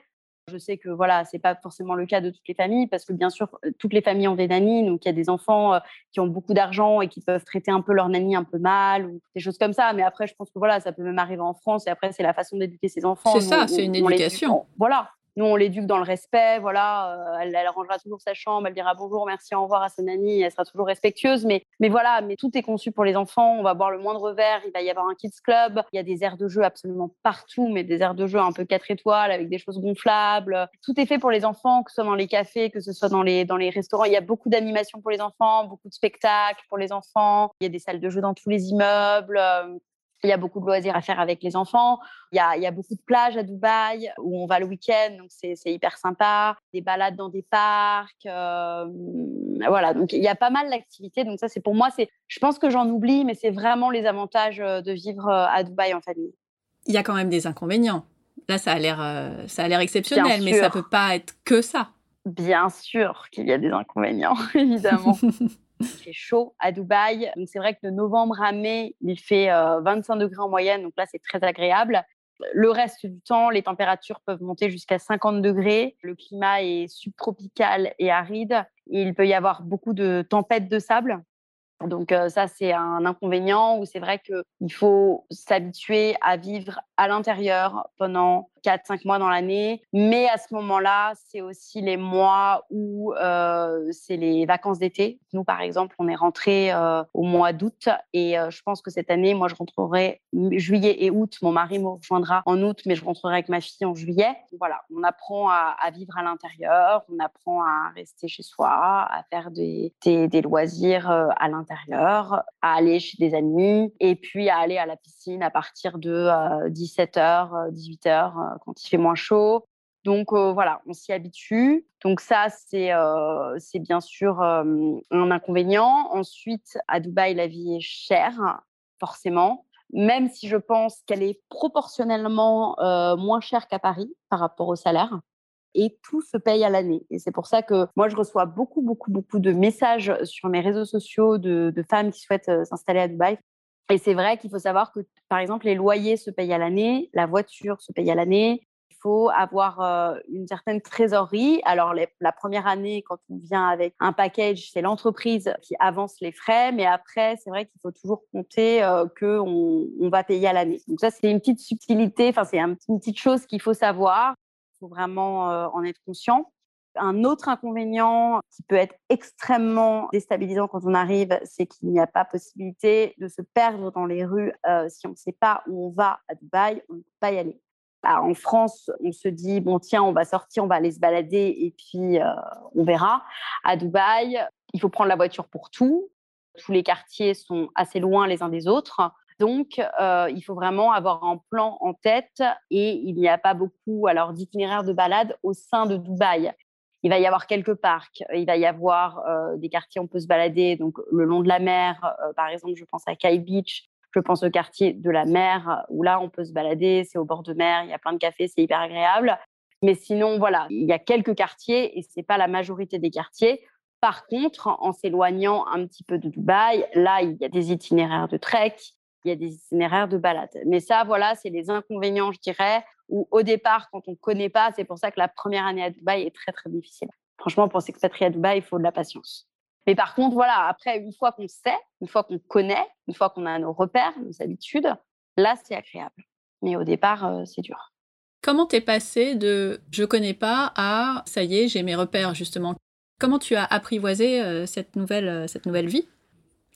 Je sais que voilà, c'est pas forcément le cas de toutes les familles parce que bien sûr, euh, toutes les familles ont des nannies, donc il y a des enfants euh, qui ont beaucoup d'argent et qui peuvent traiter un peu leur nanny un peu mal ou des choses comme ça. Mais après, je pense que voilà, ça peut même arriver en France et après, c'est la façon d'éduquer ses enfants. C'est ça, c'est une éducation. voilà, nous, on l'éduque dans le respect. Voilà, euh, elle, rangera toujours sa chambre, elle dira bonjour, merci, au revoir à sa nanny, elle sera toujours respectueuse. Mais, mais voilà, mais tout est conçu pour les enfants. On va boire le moindre verre, il va y avoir un kids club. Il y a des aires de jeu absolument partout, mais des aires de jeu un peu quatre étoiles avec des choses gonflables. Tout est fait pour les enfants, que ce soit dans les cafés, que ce soit dans les, dans les restaurants. Il y a beaucoup d'animations pour les enfants, beaucoup de spectacles pour les enfants. Il y a des salles de jeu dans tous les immeubles. Il y a beaucoup de loisirs à faire avec les enfants. Il y a, il y a beaucoup de plages à Dubaï où on va le week-end, donc c'est hyper sympa. Des balades dans des parcs. Euh, voilà, donc il y a pas mal d'activités. Donc ça, c'est pour moi, c'est, je pense que j'en oublie, mais c'est vraiment les avantages euh, de vivre euh, à Dubaï en famille. Il y a quand même des inconvénients. Là, ça a l'air, ça a l'air exceptionnel, mais ça peut pas être que ça. Bien sûr qu'il y a des inconvénients, évidemment. Il fait chaud à Dubaï. C'est vrai que de novembre à mai, il fait 25 euh, degrés en moyenne. Donc là, c'est très agréable. Le reste du temps, les températures peuvent monter jusqu'à 50 degrés. Le climat est subtropical et aride. il peut y avoir beaucoup de tempêtes de sable. Donc ça, c'est un inconvénient où c'est vrai qu'il faut s'habituer à vivre à l'intérieur pendant 4-5 mois dans l'année. Mais à ce moment-là, c'est aussi les mois où c'est les vacances d'été. Nous, par exemple, on est rentré au mois d'août et je pense que cette année, moi, je rentrerai juillet et août. Mon mari me rejoindra en août, mais je rentrerai avec ma fille en juillet. Voilà, on apprend à, vivre à l'intérieur, on apprend à rester chez soi, à faire des, des loisirs à l'intérieur à aller chez des amis et puis à aller à la piscine à partir de 17h, 18h quand il fait moins chaud. Donc voilà, on s'y habitue. Donc ça, c'est c'est bien sûr un inconvénient. Ensuite, à Dubaï, la vie est chère, forcément même si je pense qu'elle est proportionnellement moins chère qu'à Paris par rapport au salaire et tout se paye à l'année. Et c'est pour ça que moi, je reçois beaucoup, beaucoup, beaucoup de messages sur mes réseaux sociaux de, femmes qui souhaitent euh, s'installer à Dubaï. Et c'est vrai qu'il faut savoir que, par exemple, les loyers se payent à l'année, la voiture se paye à l'année. Il faut avoir euh, une certaine trésorerie. Alors, la première année, quand on vient avec un package, c'est l'entreprise qui avance les frais. Mais après, c'est vrai qu'il faut toujours compter euh, qu'on on va payer à l'année. Donc ça, c'est une petite subtilité. Enfin, c'est une petite chose qu'il faut savoir. Faut vraiment en être conscient. Un autre inconvénient qui peut être extrêmement déstabilisant quand on arrive, c'est qu'il n'y a pas possibilité de se perdre dans les rues. Si on ne sait pas où on va à Dubaï, on ne peut pas y aller. Ah, en France, on se dit, bon, tiens, on va sortir, on va aller se balader et puis on verra. À Dubaï, il faut prendre la voiture pour tout. Tous les quartiers sont assez loin les uns des autres. Donc, euh, il faut vraiment avoir un plan en tête et il n'y a pas beaucoup alors d'itinéraires de balade au sein de Dubaï. Il va y avoir quelques parcs, il va y avoir euh, des quartiers où on peut se balader, donc le long de la mer. Euh, par exemple, je pense à Kai Beach, je pense au quartier de la mer où là on peut se balader, c'est au bord de mer, il y a plein de cafés, c'est hyper agréable. Mais sinon, voilà, il y a quelques quartiers et c'est pas la majorité des quartiers. Par contre, en s'éloignant un petit peu de Dubaï, là, il y a des itinéraires de trek, il y a des itinéraires de balade. Mais ça, voilà, c'est les inconvénients, je dirais, où au départ, quand on ne connaît pas, c'est pour ça que la première année à Dubaï est très, très difficile. Franchement, pour s'expatrier à Dubaï, il faut de la patience. Mais par contre, voilà, après, une fois qu'on sait, une fois qu'on connaît, une fois qu'on a nos repères, nos habitudes, là, c'est agréable. Mais au départ, euh, c'est dur. Comment t'es passé de je connais pas à ça y est, j'ai mes repères justement Comment tu as apprivoisé euh, cette, nouvelle, euh, cette nouvelle vie?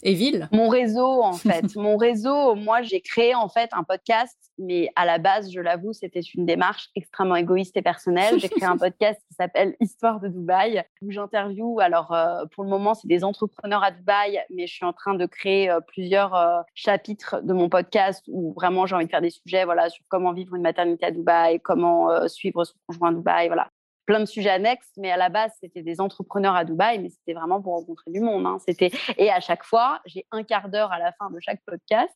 Et ville Mon réseau, en fait. Mon réseau, moi, j'ai créé en fait un podcast, mais à la base, je l'avoue, c'était une démarche extrêmement égoïste et personnelle. J'ai créé un podcast qui s'appelle Histoire de Dubaï, où j'interviewe. Alors, euh, pour le moment, c'est des entrepreneurs à Dubaï, mais je suis en train de créer euh, plusieurs euh, chapitres de mon podcast où vraiment j'ai envie de faire des sujets voilà, sur comment vivre une maternité à Dubaï, comment suivre son conjoint à Dubaï. Voilà plein de sujets annexes, mais à la base, c'était des entrepreneurs à Dubaï, mais c'était vraiment pour rencontrer du monde. Hein. C'était Et à chaque fois, j'ai un quart d'heure à la fin de chaque podcast.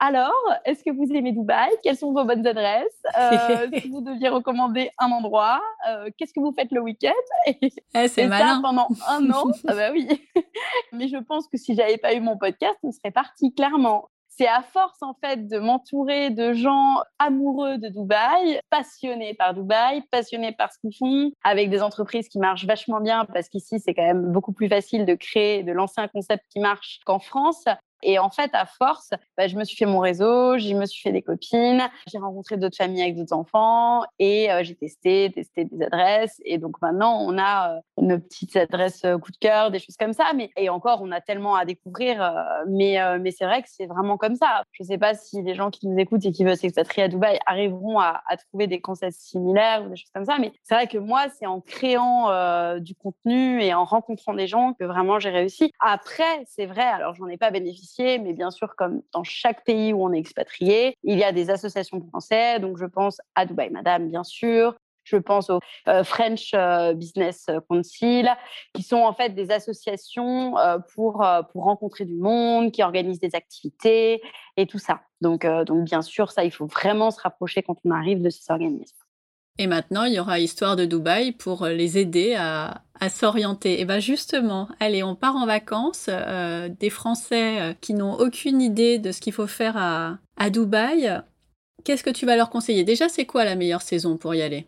Alors, est-ce que vous aimez Dubaï? Quelles sont vos bonnes adresses? Euh, Si vous deviez recommander un endroit, euh, qu'est-ce que vous faites le week-end? Eh, C'est malin. Ça pendant un an, ah bah oui. Mais je pense que si j'avais pas eu mon podcast, on serait parti clairement c'est à force en fait de m'entourer de gens amoureux de Dubaï, passionnés par Dubaï, passionnés par ce qu'ils font, avec des entreprises qui marchent vachement bien parce qu'ici c'est quand même beaucoup plus facile de créer, de lancer un concept qui marche qu'en France. Et en fait, à force, bah, je me suis fait mon réseau, je me suis fait des copines, j'ai rencontré d'autres familles avec d'autres enfants et euh, j'ai testé, testé des adresses. Et donc maintenant, on a euh, nos petites adresses euh, coup de cœur, des choses comme ça. Mais et encore, on a tellement à découvrir. mais mais c'est vrai que c'est vraiment comme ça. Je ne sais pas si les gens qui nous écoutent et qui veulent s'expatrier à Dubaï arriveront à, à, trouver des concepts similaires ou des choses comme ça. Mais c'est vrai que moi, c'est en créant du contenu et en rencontrant des gens que vraiment j'ai réussi. Après, c'est vrai. Alors, j'en ai pas bénéficié mais bien sûr, comme dans chaque pays où on est expatrié, il y a des associations françaises. Donc, je pense à Dubaï Madame, bien sûr. Je pense au euh, French euh, Business Council, qui sont en fait des associations euh, pour, pour rencontrer du monde, qui organisent des activités et tout ça. Donc, donc, bien sûr, ça, il faut vraiment se rapprocher quand on arrive de ces organismes. Et maintenant, il y aura Histoire de Dubaï pour les aider à, s'orienter. Et bien justement, allez, on part en vacances. Euh, des Français euh, qui n'ont aucune idée de ce qu'il faut faire à, à Dubaï, qu'est-ce que tu vas leur conseiller? Déjà, c'est quoi la meilleure saison pour y aller?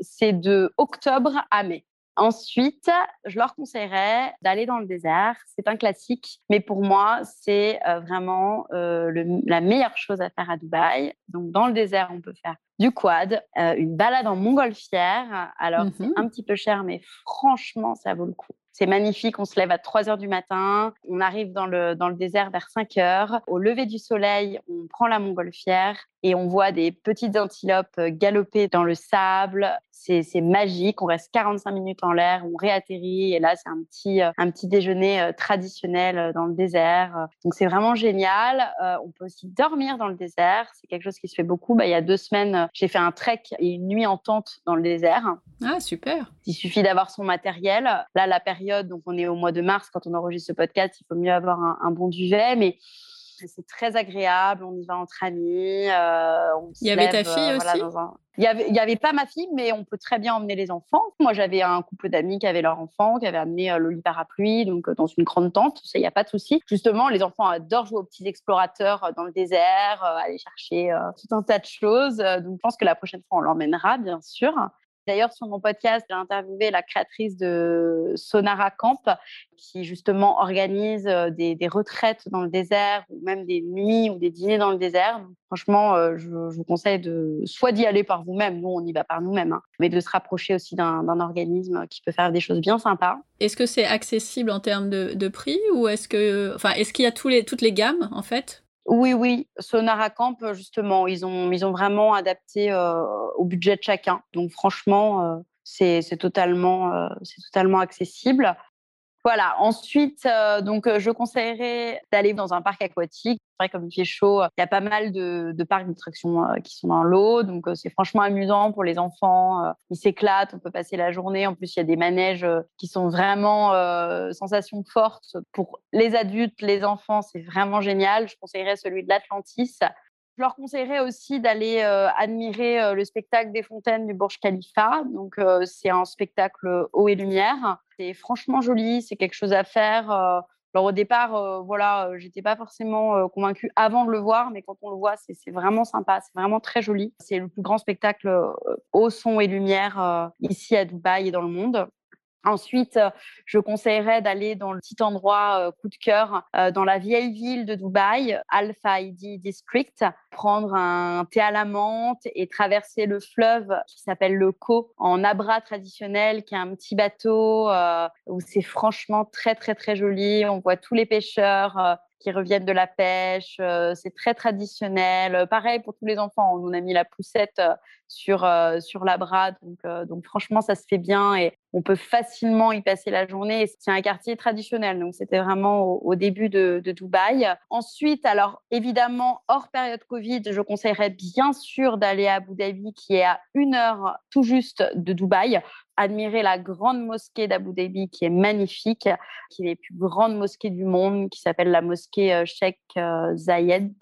C'est de octobre à mai. Ensuite, je leur conseillerais d'aller dans le désert. C'est un classique, mais pour moi, c'est euh, vraiment euh, la meilleure chose à faire à Dubaï. Donc, dans le désert, on peut faire du quad, euh, une balade en montgolfière. Alors, c'est mhm. un petit peu cher, mais franchement, ça vaut le coup. C'est magnifique, on se lève à 3 heures du matin, on arrive dans le, dans le désert vers 5 heures. Au lever du soleil, on prend la montgolfière et on voit des petites antilopes galoper dans le sable. C'est magique, on reste 45 minutes en l'air, on réatterrit et là, c'est un petit, euh, un petit déjeuner euh, traditionnel euh, dans le désert. Donc, c'est vraiment génial. on peut aussi dormir dans le désert, c'est quelque chose qui se fait beaucoup. Bah, il y a deux semaines, j'ai fait un trek et une nuit en tente dans le désert. Ah, super. Il suffit d'avoir son matériel. Là, la période, donc on est au mois de mars quand on enregistre ce podcast, il faut mieux avoir un, un bon duvet, mais C'est très agréable. On y va entre amis. il y avait ta fille aussi? Il n'y avait, avait pas ma fille, mais on peut très bien emmener les enfants. Moi, j'avais un couple d'amis qui avaient leur enfant, qui avaient amené Loli Parapluie, donc dans une grande tente. Ça, il n'y a pas de souci. Justement, les enfants adorent jouer aux petits explorateurs dans le désert, aller chercher tout un tas de choses. Donc, je pense que la prochaine fois, on l'emmènera, bien sûr. D'ailleurs, sur mon podcast, j'ai interviewé la créatrice de Sonara Camp, qui justement organise euh, des, retraites dans le désert, ou même des nuits ou des dîners dans le désert. franchement, euh, je, vous conseille de soit d'y aller par vous-même, nous on y va par nous-mêmes, hein, mais de se rapprocher aussi d'un organisme qui peut faire des choses bien sympas. Est-ce que c'est accessible en termes de, prix ou est-ce enfin, est-ce qu'il y a toutes les gammes en fait? Oui, oui, Sonara Camp, justement, ils ont, vraiment adapté euh, au budget de chacun. Donc, franchement, euh, c'est totalement, euh, c'est totalement accessible. Voilà. Ensuite, euh, donc, euh, je conseillerais d'aller dans un parc aquatique. C'est vrai, comme il fait chaud, il y a pas mal de, parcs d'attractions euh, qui sont dans l'eau. Donc, c'est franchement amusant pour les enfants. ils s'éclatent. On peut passer la journée. En plus, il y a des manèges qui sont vraiment sensations fortes. Pour les adultes, les enfants, c'est vraiment génial. Je conseillerais celui de l'Atlantis. Je leur conseillerais aussi d'aller euh, admirer euh, le spectacle des fontaines du Burj Khalifa. Donc, euh, c'est un spectacle haut et lumière. C'est franchement joli, c'est quelque chose à faire. Alors, au départ, voilà, j'étais pas forcément convaincue avant de le voir, mais quand on le voit, c'est vraiment sympa, c'est vraiment très joli. C'est le plus grand spectacle au son et lumière ici à Dubaï et dans le monde. Ensuite, euh, je conseillerais d'aller dans le petit endroit euh, coup de cœur euh, dans la vieille ville de Dubaï, Al Faidi District, prendre un thé à la menthe et traverser le fleuve qui s'appelle le Ko en abra traditionnel, qui est un petit bateau où c'est franchement très très très joli. On voit tous les pêcheurs qui reviennent de la pêche. c'est très traditionnel. Pareil pour tous les enfants. On a mis la poussette sur, sur la. Donc, donc, franchement, ça se fait bien et on peut facilement y passer la journée. C'est un quartier traditionnel. Donc, c'était vraiment au, début de, de, Dubaï. Ensuite, alors évidemment, hors période Covid, je conseillerais bien sûr d'aller à Abu Dhabi, qui est à une heure tout juste de Dubaï admirer la grande mosquée d'Abu Dhabi qui est magnifique, qui est la plus grande mosquée du monde, qui s'appelle la mosquée euh, Sheikh euh, Zayed.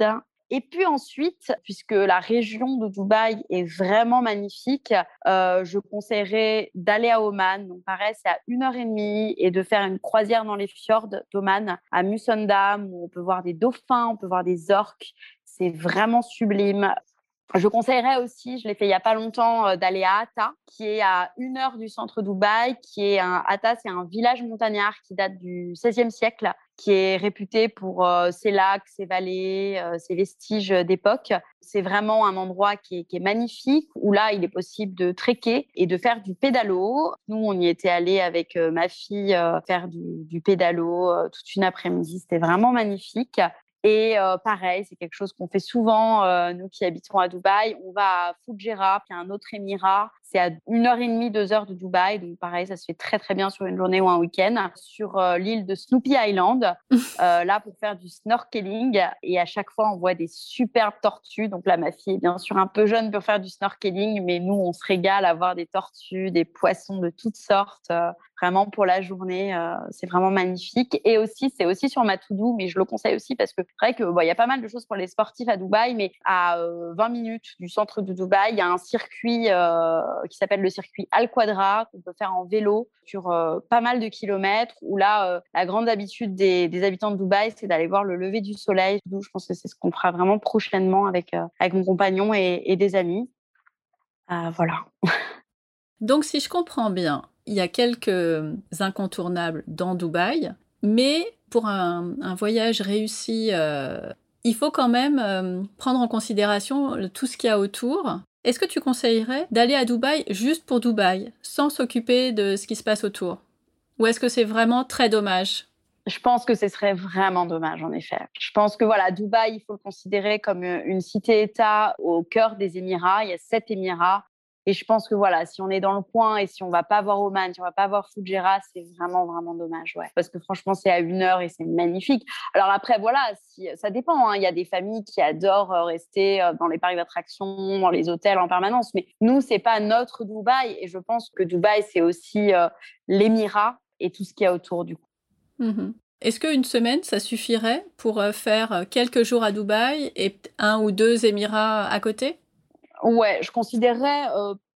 Et puis ensuite, puisque la région de Dubaï est vraiment magnifique, euh, je conseillerais d'aller à Oman. Donc pareil, c'est à une heure et demie et de faire une croisière dans les fjords d'Oman à Musandam où on peut voir des dauphins, on peut voir des orques. C'est vraiment sublime. Je conseillerais aussi, je l'ai fait il y a pas longtemps, euh, d'aller à Atta, qui est à une heure du centre Dubaï, qui est un Atta, c'est un village montagnard qui date du XVIe siècle, qui est réputé pour euh, ses lacs, ses vallées, euh, ses vestiges d'époque. C'est vraiment un endroit qui est, magnifique, où là, il est possible de trekker et de faire du pédalo. Nous, on y était allé avec ma fille faire du, du pédalo toute une après-midi. C'était vraiment magnifique. Et euh, pareil, c'est quelque chose qu'on fait souvent, euh, nous qui habitons à Dubaï. On va à Fujairah, qui est un autre émirat. C'est à une heure et demie, deux heures de Dubaï. Donc pareil, ça se fait très très bien sur une journée ou un week-end. Sur euh, l'île de Snoopy Island, là pour faire du snorkeling. Et à chaque fois, on voit des superbes tortues. Donc là, ma fille est bien sûr un peu jeune pour faire du snorkeling, mais nous, on se régale à voir des tortues, des poissons de toutes sortes vraiment pour la journée. Euh, c'est vraiment magnifique. Et aussi, c'est aussi sur ma to-do, mais je le conseille aussi parce que c'est vrai qu'il il y a pas mal de choses pour les sportifs à Dubaï, mais à 20 euh, minutes du centre de Dubaï, il y a un circuit euh, qui s'appelle le circuit Al Quadra qu'on peut faire en vélo sur pas mal de kilomètres. Où là, la grande habitude des, habitants de Dubaï, c'est d'aller voir le lever du soleil. je pense que c'est ce qu'on fera vraiment prochainement avec avec mon compagnon et, et des amis. voilà. Donc, si je comprends bien, il y a quelques incontournables dans Dubaï, mais pour un, voyage réussi, euh, il faut quand même euh, prendre en considération tout ce qu'il y a autour. Est-ce que tu conseillerais d'aller à Dubaï juste pour Dubaï, sans s'occuper de ce qui se passe autour? Ou est-ce que c'est vraiment très dommage? Je pense que ce serait vraiment dommage, en effet. Je pense que voilà, Dubaï, il faut le considérer comme une cité-État au cœur des Émirats. Il y a sept Émirats. Et je pense que voilà, si on est dans le coin et si on va pas voir Oman, si on va pas voir Fujairah, c'est vraiment vraiment dommage, ouais. Parce que franchement, c'est à une heure et c'est magnifique. Alors après, voilà, ça dépend. Hein. Il y a des familles qui adorent euh, rester euh, dans les parcs d'attractions, dans les hôtels en permanence. Mais nous, c'est pas notre Dubaï. Et je pense que Dubaï, c'est aussi euh, l'émirat et tout ce qu'il y a autour du coup. Mmh Est-ce qu'une semaine, ça suffirait pour faire quelques jours à Dubaï et un ou deux Émirats à côté? Ouais, je considérerais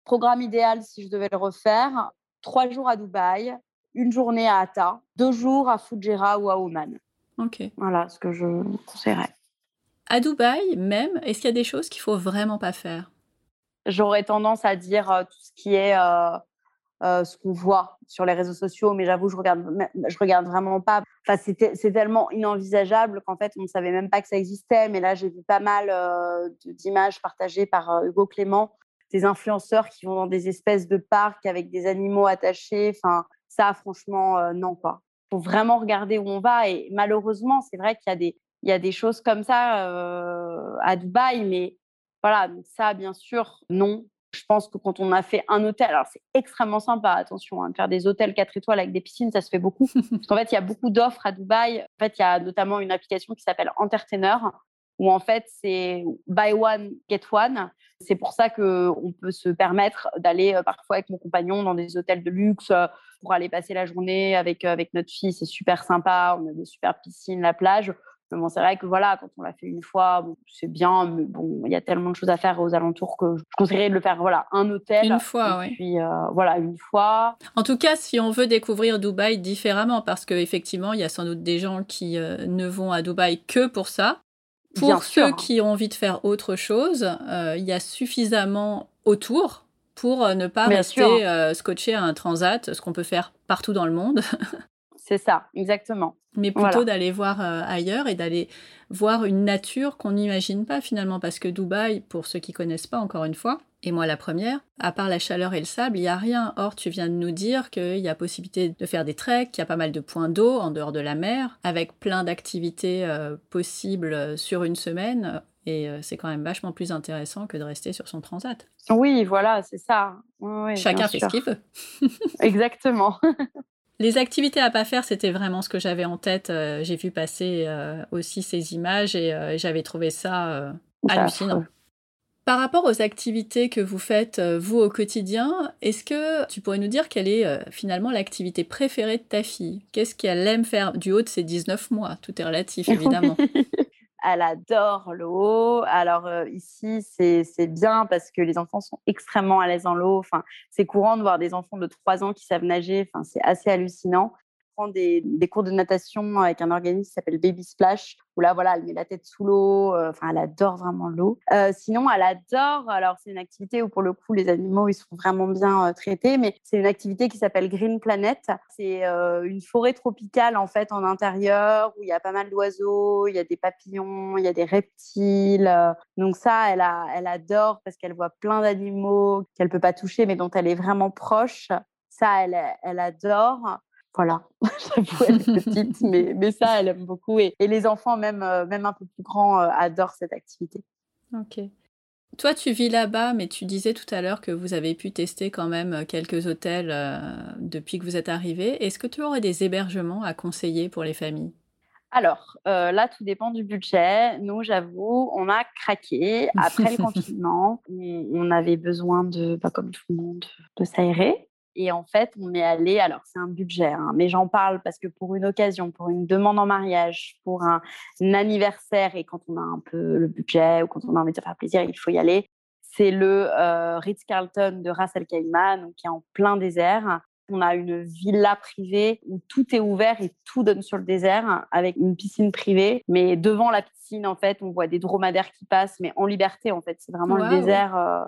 programme idéal si je devais le refaire. Trois jours à Dubaï, une journée à Atta, deux jours à Fujairah ou à Oman. Ok. Voilà ce que je conseillerais. À Dubaï même, est-ce qu'il y a des choses qu'il faut vraiment pas faire? J'aurais tendance à dire euh, tout ce qui est euh, euh, ce qu'on voit sur les réseaux sociaux, mais j'avoue, je regarde, je regarde vraiment pas. Enfin, c'est tellement inenvisageable qu'en fait, on ne savait même pas que ça existait. Mais là, j'ai vu pas mal d'images partagées par Hugo Clément, des influenceurs qui vont dans des espèces de parcs avec des animaux attachés. Enfin, ça, franchement, non, quoi. Faut vraiment regarder où on va. Et malheureusement, c'est vrai qu'il y a des, y a des choses comme ça à Dubaï, mais voilà, ça, bien sûr, non. Je pense que quand on a fait un hôtel, alors c'est extrêmement sympa, attention, hein, faire des hôtels 4 étoiles avec des piscines, ça se fait beaucoup. Parce qu'en fait, il y a beaucoup d'offres à Dubaï. En fait, il y a notamment une application qui s'appelle Entertainer, où en fait, c'est buy one, get one. C'est pour ça qu'on peut se permettre d'aller parfois avec mon compagnon dans des hôtels de luxe pour aller passer la journée avec, avec notre fille. C'est super sympa. On a des super piscines, la plage c'est vrai que voilà, quand on l'a fait une fois, c'est bien, mais bon, il y a tellement de choses à faire aux alentours que je conseillerais de le faire, voilà, un hôtel. Une fois, oui. Puis euh, voilà, une fois. En tout cas, si on veut découvrir Dubaï différemment, parce qu'effectivement, il y a sans doute des gens qui euh, ne vont à Dubaï que pour ça. Pour ceux qui ont envie de faire autre chose, euh, il y a suffisamment autour pour ne pas rester scotché à un transat, ce qu'on peut faire partout dans le monde. C'est ça, exactement. Mais plutôt d'aller voir euh, ailleurs et d'aller voir une nature qu'on n'imagine pas finalement, parce que Dubaï, pour ceux qui connaissent pas encore une fois, et moi la première, à part la chaleur et le sable, il n'y a rien. Or, tu viens de nous dire qu'il y a possibilité de faire des treks, qu'il y a pas mal de points d'eau en dehors de la mer, avec plein d'activités euh, possibles euh, sur une semaine. Et c'est quand même vachement plus intéressant que de rester sur son transat. Oui, voilà, c'est ça. Chacun fait ce qu'il veut. Exactement. Les activités à pas faire, c'était vraiment ce que j'avais en tête. Euh, j'ai vu passer euh, aussi ces images et euh, j'avais trouvé ça hallucinant. Par rapport aux activités que vous faites, vous, au quotidien, est-ce que tu pourrais nous dire quelle est finalement l'activité préférée de ta fille? Qu'est-ce qu'elle aime faire du haut de ses 19 mois? Tout est relatif, évidemment. elle adore l'eau. Alors euh, ici, c'est bien parce que les enfants sont extrêmement à l'aise dans l'eau. Enfin, c'est courant de voir des enfants de 3 ans qui savent nager. Enfin, c'est assez hallucinant prend des, cours de natation avec un organisme qui s'appelle Baby Splash, où là, voilà, elle met la tête sous l'eau. Euh, enfin, elle adore vraiment l'eau. Euh, sinon, elle adore. Alors, c'est une activité où, pour le coup, les animaux, ils sont vraiment bien euh, traités, mais c'est une activité qui s'appelle Green Planet. C'est une forêt tropicale, en fait, en intérieur, où il y a pas mal d'oiseaux, il y a des papillons, il y a des reptiles. Donc, ça, elle, a, elle adore parce qu'elle voit plein d'animaux qu'elle peut pas toucher, mais dont elle est vraiment proche. Ça, elle, elle adore. Voilà, j'avoue, elle est petite, mais, mais, ça, elle aime beaucoup. Et, les enfants, même, euh, même un peu plus grands, euh, adorent cette activité. Ok. Toi, tu vis là-bas, mais tu disais tout à l'heure que vous avez pu tester quand même euh, quelques hôtels depuis que vous êtes arrivé. Est-ce que tu aurais des hébergements à conseiller pour les familles? Alors, là, tout dépend du budget. Nous, j'avoue, on a craqué. Après le confinement, on, avait besoin de, bah, comme tout le monde, de s'aérer. Et en fait, on est allé, alors c'est un budget, hein, mais j'en parle parce que pour une occasion, pour une demande en mariage, pour un, anniversaire, et quand on a un peu le budget ou quand on a envie de faire plaisir, il faut y aller. C'est le euh, Ritz-Carlton de Ras Al Khaimah, qui est en plein désert. On a une villa privée où tout est ouvert et tout donne sur le désert avec une piscine privée. Mais devant la piscine, en fait, on voit des dromadaires qui passent, mais en liberté, en fait. C'est vraiment le désert. Euh,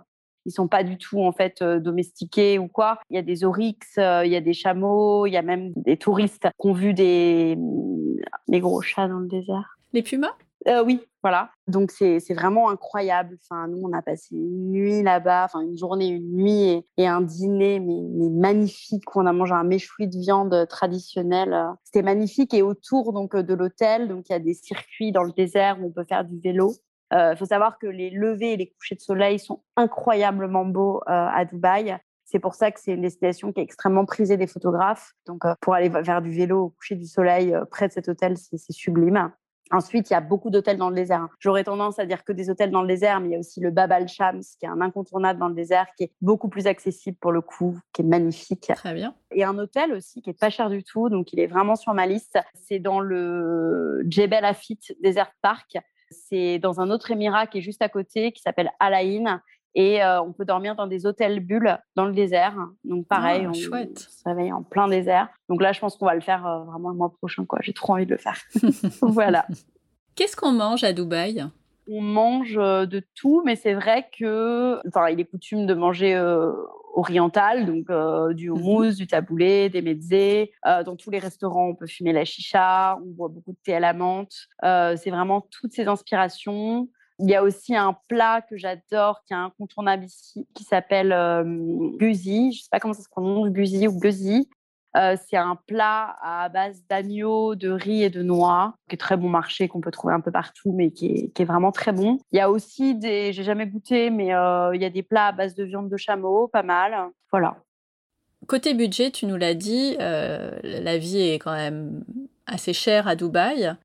ils sont pas du tout en fait euh, domestiqués ou quoi. Il y a des oryx, euh, il y a des chameaux, il y a même des touristes qui ont vu des, des gros chats dans le désert. Les pumas? Euh, Oui, voilà. Donc c'est vraiment incroyable. Enfin, nous, on a passé une nuit là-bas, enfin une journée, une nuit et, un dîner, mais, mais, magnifique. On a mangé un méchoui de viande traditionnel. C'était magnifique. Et autour donc de l'hôtel, donc il y a des circuits dans le désert où on peut faire du vélo. Il euh, faut savoir que les levées et les couchers de soleil sont incroyablement beaux euh, à Dubaï. C'est pour ça que c'est une destination qui est extrêmement prisée des photographes. Donc, euh, pour aller faire du vélo au coucher du soleil près de cet hôtel, c'est sublime. Ensuite, il y a beaucoup d'hôtels dans le désert. Hein. J'aurais tendance à dire que des hôtels dans le désert, mais il y a aussi le Bab al-Shams, qui est un incontournable dans le désert, qui est beaucoup plus accessible pour le coup, qui est magnifique. Très bien. Et un hôtel aussi qui est pas cher du tout, donc il est vraiment sur ma liste. C'est dans le Jebel Afit Desert Park. C'est dans un autre émirat qui est juste à côté, qui s'appelle Alain. Et euh, on peut dormir dans des hôtels bulles dans le désert. Donc pareil, ah, on, chouette. se réveille en plein désert. Donc là, je pense qu'on va le faire euh, vraiment le mois prochain. Quoi. J'ai trop envie de le faire. voilà. Qu'est-ce qu'on mange à Dubaï? On mange euh, de tout, mais c'est vrai que, enfin, il est coutume de manger oriental, donc du mhm. houmous, du taboulé, des mezzés. dans tous les restaurants, on peut fumer la chicha, on boit beaucoup de thé à la menthe. c'est vraiment toutes ces inspirations. Il y a aussi un plat que j'adore, qui est incontournable ici, qui s'appelle euh, guzi. Je ne sais pas comment ça se prononce, guzi ou guzi. Euh, c'est un plat à base d'agneau, de riz et de noix, qui est très bon marché, qu'on peut trouver un peu partout, mais qui est, vraiment très bon. Il y a aussi des, j'ai jamais goûté, mais euh, il y a des plats à base de viande de chameau, pas mal. Voilà. Côté budget, tu nous l'as dit, la vie est quand même assez chère à Dubaï.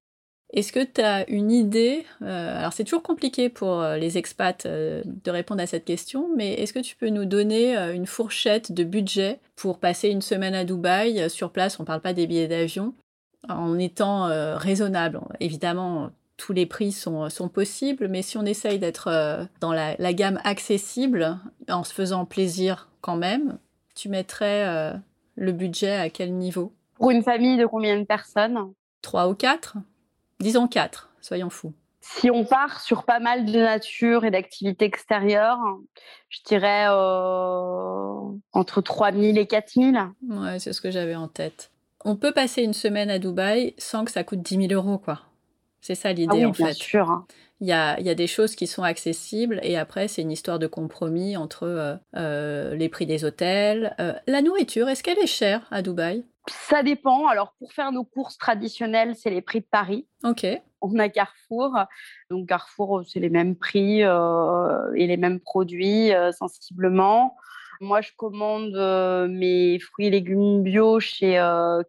Est-ce que tu as une idée euh, Alors c'est toujours compliqué pour euh, les expats euh, de répondre à cette question, mais est-ce que tu peux nous donner une fourchette de budget pour passer une semaine à Dubaï sur place On ne parle pas des billets d'avion, en étant raisonnable? Évidemment, tous les prix sont, possibles, mais si on essaye d'être dans la, la, gamme accessible, en se faisant plaisir quand même, tu mettrais le budget à quel niveau? Pour une famille de combien de personnes? Trois ou quatre? Disons quatre, soyons fous. Si on part sur pas mal de nature et d'activités extérieures, je dirais euh, entre 3000 et 4000. Ouais, c'est ce que j'avais en tête. On peut passer une semaine à Dubaï sans que ça coûte 10 000 euros, quoi. C'est ça l'idée, ah oui, en bien fait. sûr. Il y a, y a, des choses qui sont accessibles et après, c'est une histoire de compromis entre euh, euh, les prix des hôtels. la nourriture, est-ce qu'elle est chère à Dubaï? Ça dépend. Alors, pour faire nos courses traditionnelles, c'est les prix de Paris. OK. On a Carrefour. Donc, Carrefour, c'est les mêmes prix euh, et les mêmes produits euh, sensiblement. Moi, je commande euh, mes fruits et légumes bio chez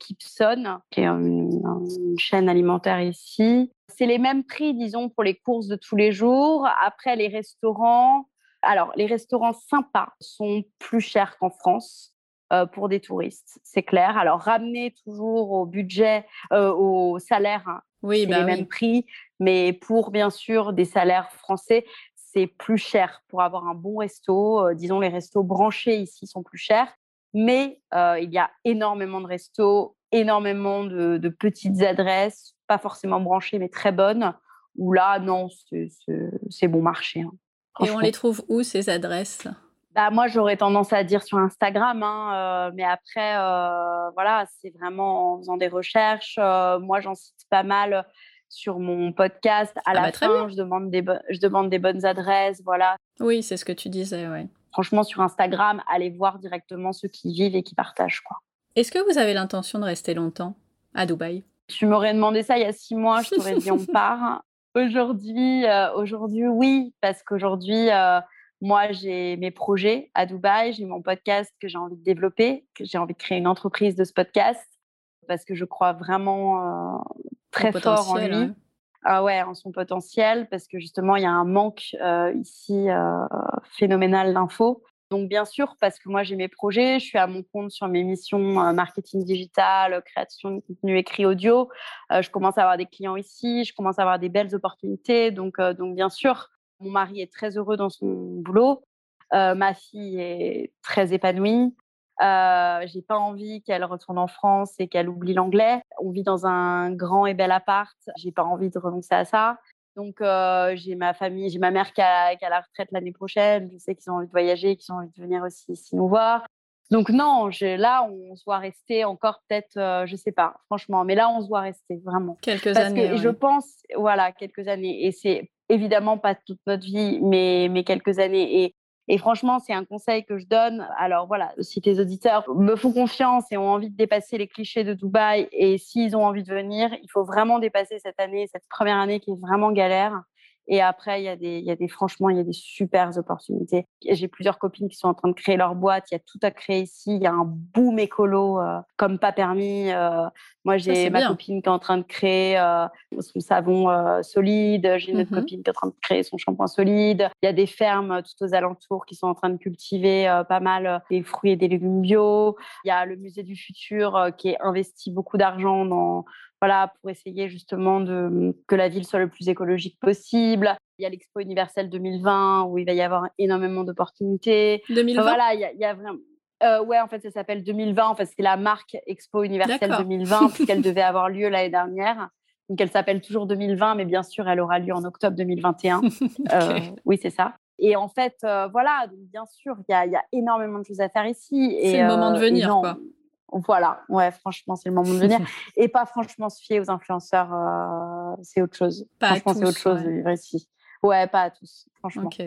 Kipson, qui est une, une, chaîne alimentaire ici. C'est les mêmes prix, disons, pour les courses de tous les jours. Après, les restaurants. Alors, les restaurants sympas sont plus chers qu'en France. Euh, pour des touristes, c'est clair. Alors ramener toujours au budget, euh, au salaire, hein, oui, bah les mêmes prix, mais pour bien sûr des salaires français, c'est plus cher pour avoir un bon resto. Euh, disons les restos branchés ici sont plus chers, mais il y a énormément de restos, énormément de, petites adresses, pas forcément branchées mais très bonnes. Où là, non, c'est bon marché. Hein, Et on les trouve où ces adresses? Bah, moi, j'aurais tendance à dire sur Instagram, hein, euh, mais après, euh, voilà, c'est vraiment en faisant des recherches. Euh, moi, j'en cite pas mal sur mon podcast. À ah la bah, fin, je demande, des je demande des bonnes adresses, voilà. Oui, c'est ce que tu disais, oui. Franchement, sur Instagram, allez voir directement ceux qui vivent et qui partagent, quoi. Est-ce que vous avez l'intention de rester longtemps à Dubaï? Tu m'aurais demandé ça il y a six mois, je t'aurais dit on part. Aujourd'hui, aujourd'hui, oui, parce qu'aujourd'hui moi, j'ai mes projets à Dubaï, j'ai mon podcast que j'ai envie de développer, que j'ai envie de créer une entreprise de ce podcast parce que je crois vraiment euh, très fort en lui. Ah ouais, en son potentiel, parce que justement, il y a un manque euh, ici euh, phénoménal d'infos. Donc, bien sûr, parce que moi, j'ai mes projets, je suis à mon compte sur mes missions marketing digital, création de contenu écrit audio. je commence à avoir des clients ici, je commence à avoir des belles opportunités. Donc, donc bien sûr, mon mari est très heureux dans son boulot. Euh, ma fille est très épanouie. Euh, j'ai pas envie qu'elle retourne en France et qu'elle oublie l'anglais. On vit dans un grand et bel appart. J'ai pas envie de renoncer à ça. Donc euh, j'ai ma famille, j'ai ma mère qui a, la retraite l'année prochaine. Je sais qu'ils ont envie de voyager, qu'ils ont envie de venir aussi ici nous voir. Donc non, là on se voit rester encore peut-être, euh, je sais pas, franchement. Mais là on se voit rester vraiment. Quelques années. Que, Je pense, voilà, quelques années. Et c'est évidemment pas toute notre vie, mais, mais quelques années. Et, et franchement, c'est un conseil que je donne. Alors voilà, si tes auditeurs me font confiance et ont envie de dépasser les clichés de Dubaï, et s'ils ont envie de venir, il faut vraiment dépasser cette année, cette première année qui est vraiment galère. Et après, il y a des, il y a des, franchement, il y a des super opportunités. J'ai plusieurs copines qui sont en train de créer leur boîte. Il y a tout à créer ici. Il y a un boom écolo euh, comme pas permis. Euh. moi, j'ai ma copine qui est en train de créer euh, son savon solide. J'ai une autre mmh copine qui est en train de créer son shampoing solide. Il y a des fermes tout aux alentours qui sont en train de cultiver pas mal des fruits et des légumes bio. Il y a le musée du futur qui a investi beaucoup d'argent dans voilà, pour essayer justement de, que la ville soit le plus écologique possible. Il y a l'Expo universelle 2020 où il va y avoir énormément d'opportunités. 2020 Voilà, il y, a, vraiment... Euh, ouais, en fait, ça s'appelle 2020. En fait, c'est la marque Expo universelle 2020 puisqu'elle devait avoir lieu l'année dernière. Donc, elle s'appelle toujours 2020, mais bien sûr, elle aura lieu en octobre 2021. Euh, oui, c'est ça. Et en fait, euh, voilà, donc bien sûr, il y, a, énormément de choses à faire ici. C'est le moment de venir, quoi. Voilà, ouais, franchement, c'est le moment de venir. et pas franchement se fier aux influenceurs, euh, c'est autre chose. Pas franchement, c'est autre chose ouais. vivre ici. Ouais, pas à tous, franchement. Ok.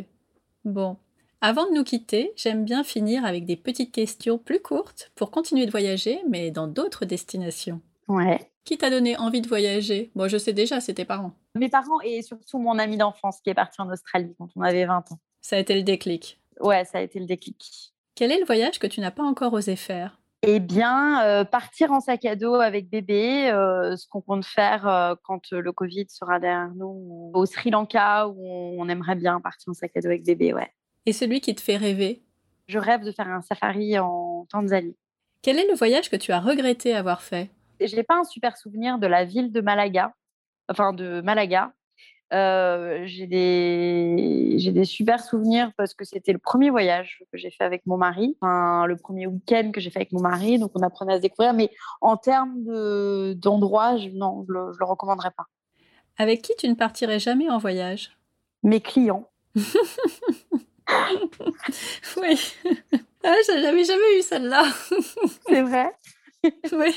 Bon. Avant de nous quitter, j'aime bien finir avec des petites questions plus courtes pour continuer de voyager, mais dans d'autres destinations. Ouais. Qui t'a donné envie de voyager? Moi, je sais déjà, c'est tes parents. Mes parents et surtout mon ami d'enfance qui est parti en Australie quand on avait 20 ans. Ça a été le déclic. Ouais, ça a été le déclic. Quel est le voyage que tu n'as pas encore osé faire? Eh bien, euh, partir en sac à dos avec bébé, euh, ce qu'on compte faire euh, quand le Covid sera derrière nous, au Sri Lanka, où on aimerait bien partir en sac à dos avec bébé, ouais. Et celui qui te fait rêver? Je rêve de faire un safari en Tanzanie. Quel est le voyage que tu as regretté avoir fait? J'ai pas un super souvenir de la ville de Malaga, enfin de Malaga, euh, j'ai des j'ai des super souvenirs parce que c'était le premier voyage que j'ai fait avec mon mari, enfin, le premier week-end que j'ai fait avec mon mari, donc on apprenait à se découvrir. Mais en termes de d'endroits, je, non, je le, je le recommanderais pas. Avec qui tu ne partirais jamais en voyage? Mes clients. oui. Ah, j'avais jamais eu celle-là. C'est vrai? oui.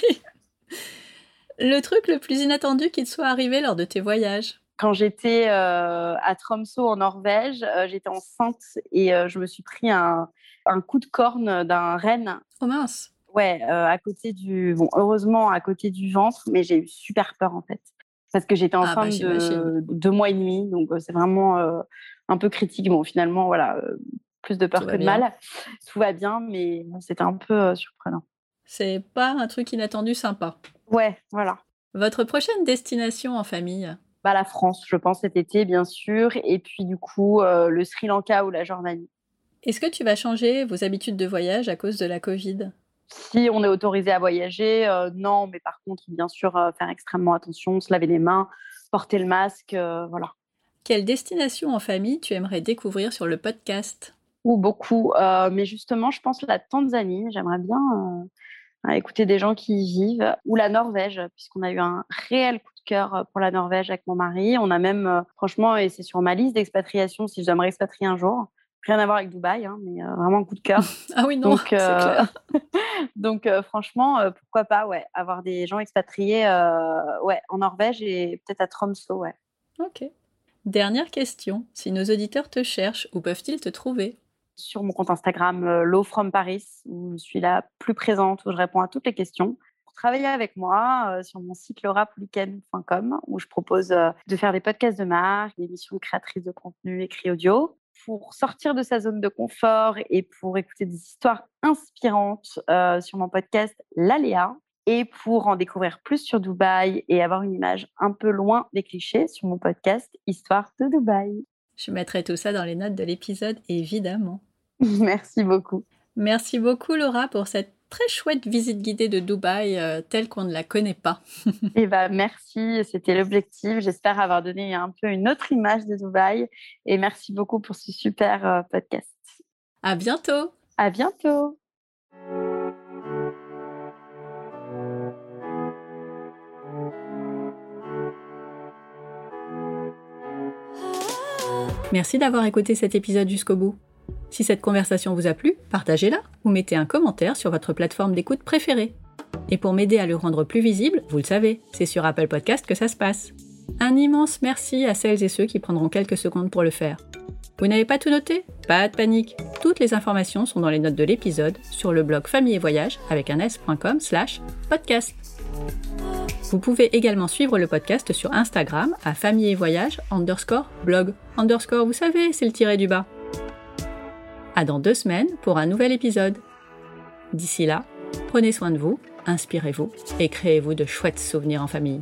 Le truc le plus inattendu qui te soit arrivé lors de tes voyages? Quand j'étais euh, à Tromsø en Norvège, euh, j'étais enceinte et euh, je me suis pris un, un coup de corne d'un renne. Oh mince. Ouais, à côté du. Bon, heureusement à côté du ventre, mais j'ai eu super peur en fait. Parce que j'étais enceinte ah bah, de deux mois et demi, donc c'est vraiment un peu critique. Bon, finalement, voilà, plus de peur que de mal. Tout va bien, mais bon, c'était un peu surprenant. C'est pas un truc inattendu sympa. Ouais, voilà. Votre prochaine destination en famille? Bah, la France, je pense, cet été, bien sûr. Et puis, du coup, euh, le Sri Lanka ou la Jordanie. Est-ce que tu vas changer vos habitudes de voyage à cause de la Covid? Si on est autorisé à voyager, euh, non. Mais par contre, bien sûr, euh, faire extrêmement attention, se laver les mains, porter le masque, voilà. Quelle destination en famille tu aimerais découvrir sur le podcast? Ou beaucoup. mais justement, je pense la Tanzanie. J'aimerais bien écouter des gens qui y vivent. Ou la Norvège, puisqu'on a eu un réel coup cœur euh, pour la Norvège avec mon mari. On a même, euh, franchement, et c'est sur ma liste d'expatriation si je dois me réexpatrier un jour. Rien à voir avec Dubaï, hein, mais euh, vraiment un coup de cœur. ah oui, non, donc, donc franchement, pourquoi pas, ouais, avoir des gens expatriés, ouais, en Norvège et peut-être à Tromsø, ouais. Ok. Dernière question. Si nos auditeurs te cherchent, où peuvent-ils te trouver? Sur mon compte Instagram, Low from Paris, où je suis la plus présente, où je réponds à toutes les questions travailler avec moi euh, sur mon site laurapublicaine.com où je propose euh, de faire des podcasts de marque, des émissions créatrices de contenu écrit audio pour sortir de sa zone de confort et pour écouter des histoires inspirantes euh, sur mon podcast L'Aléa et pour en découvrir plus sur Dubaï et avoir une image un peu loin des clichés sur mon podcast Histoire de Dubaï. Je mettrai tout ça dans les notes de l'épisode, évidemment. Merci beaucoup. Merci beaucoup Laura pour cette très chouette visite guidée de Dubaï euh, telle qu'on ne la connaît pas. eh ben, merci, c'était l'objectif. J'espère avoir donné un peu une autre image de Dubaï. Et merci beaucoup pour ce super euh, podcast. À bientôt. À bientôt. Merci d'avoir écouté cet épisode jusqu'au bout. Si cette conversation vous a plu, partagez-la ou mettez un commentaire sur votre plateforme d'écoute préférée. Et pour m'aider à le rendre plus visible, vous le savez, c'est sur Apple Podcast que ça se passe. Un immense merci à celles et ceux qui prendront quelques secondes pour le faire. Vous n'avez pas tout noté? Pas de panique. Toutes les informations sont dans les notes de l'épisode sur le blog famille et voyage avec un s.com slash podcast. Vous pouvez également suivre le podcast sur Instagram à famille et voyage underscore blog underscore, vous savez, c'est le tiré du bas. Dans deux semaines pour un nouvel épisode. D'ici là, prenez soin de vous, inspirez-vous et créez-vous de chouettes souvenirs en famille.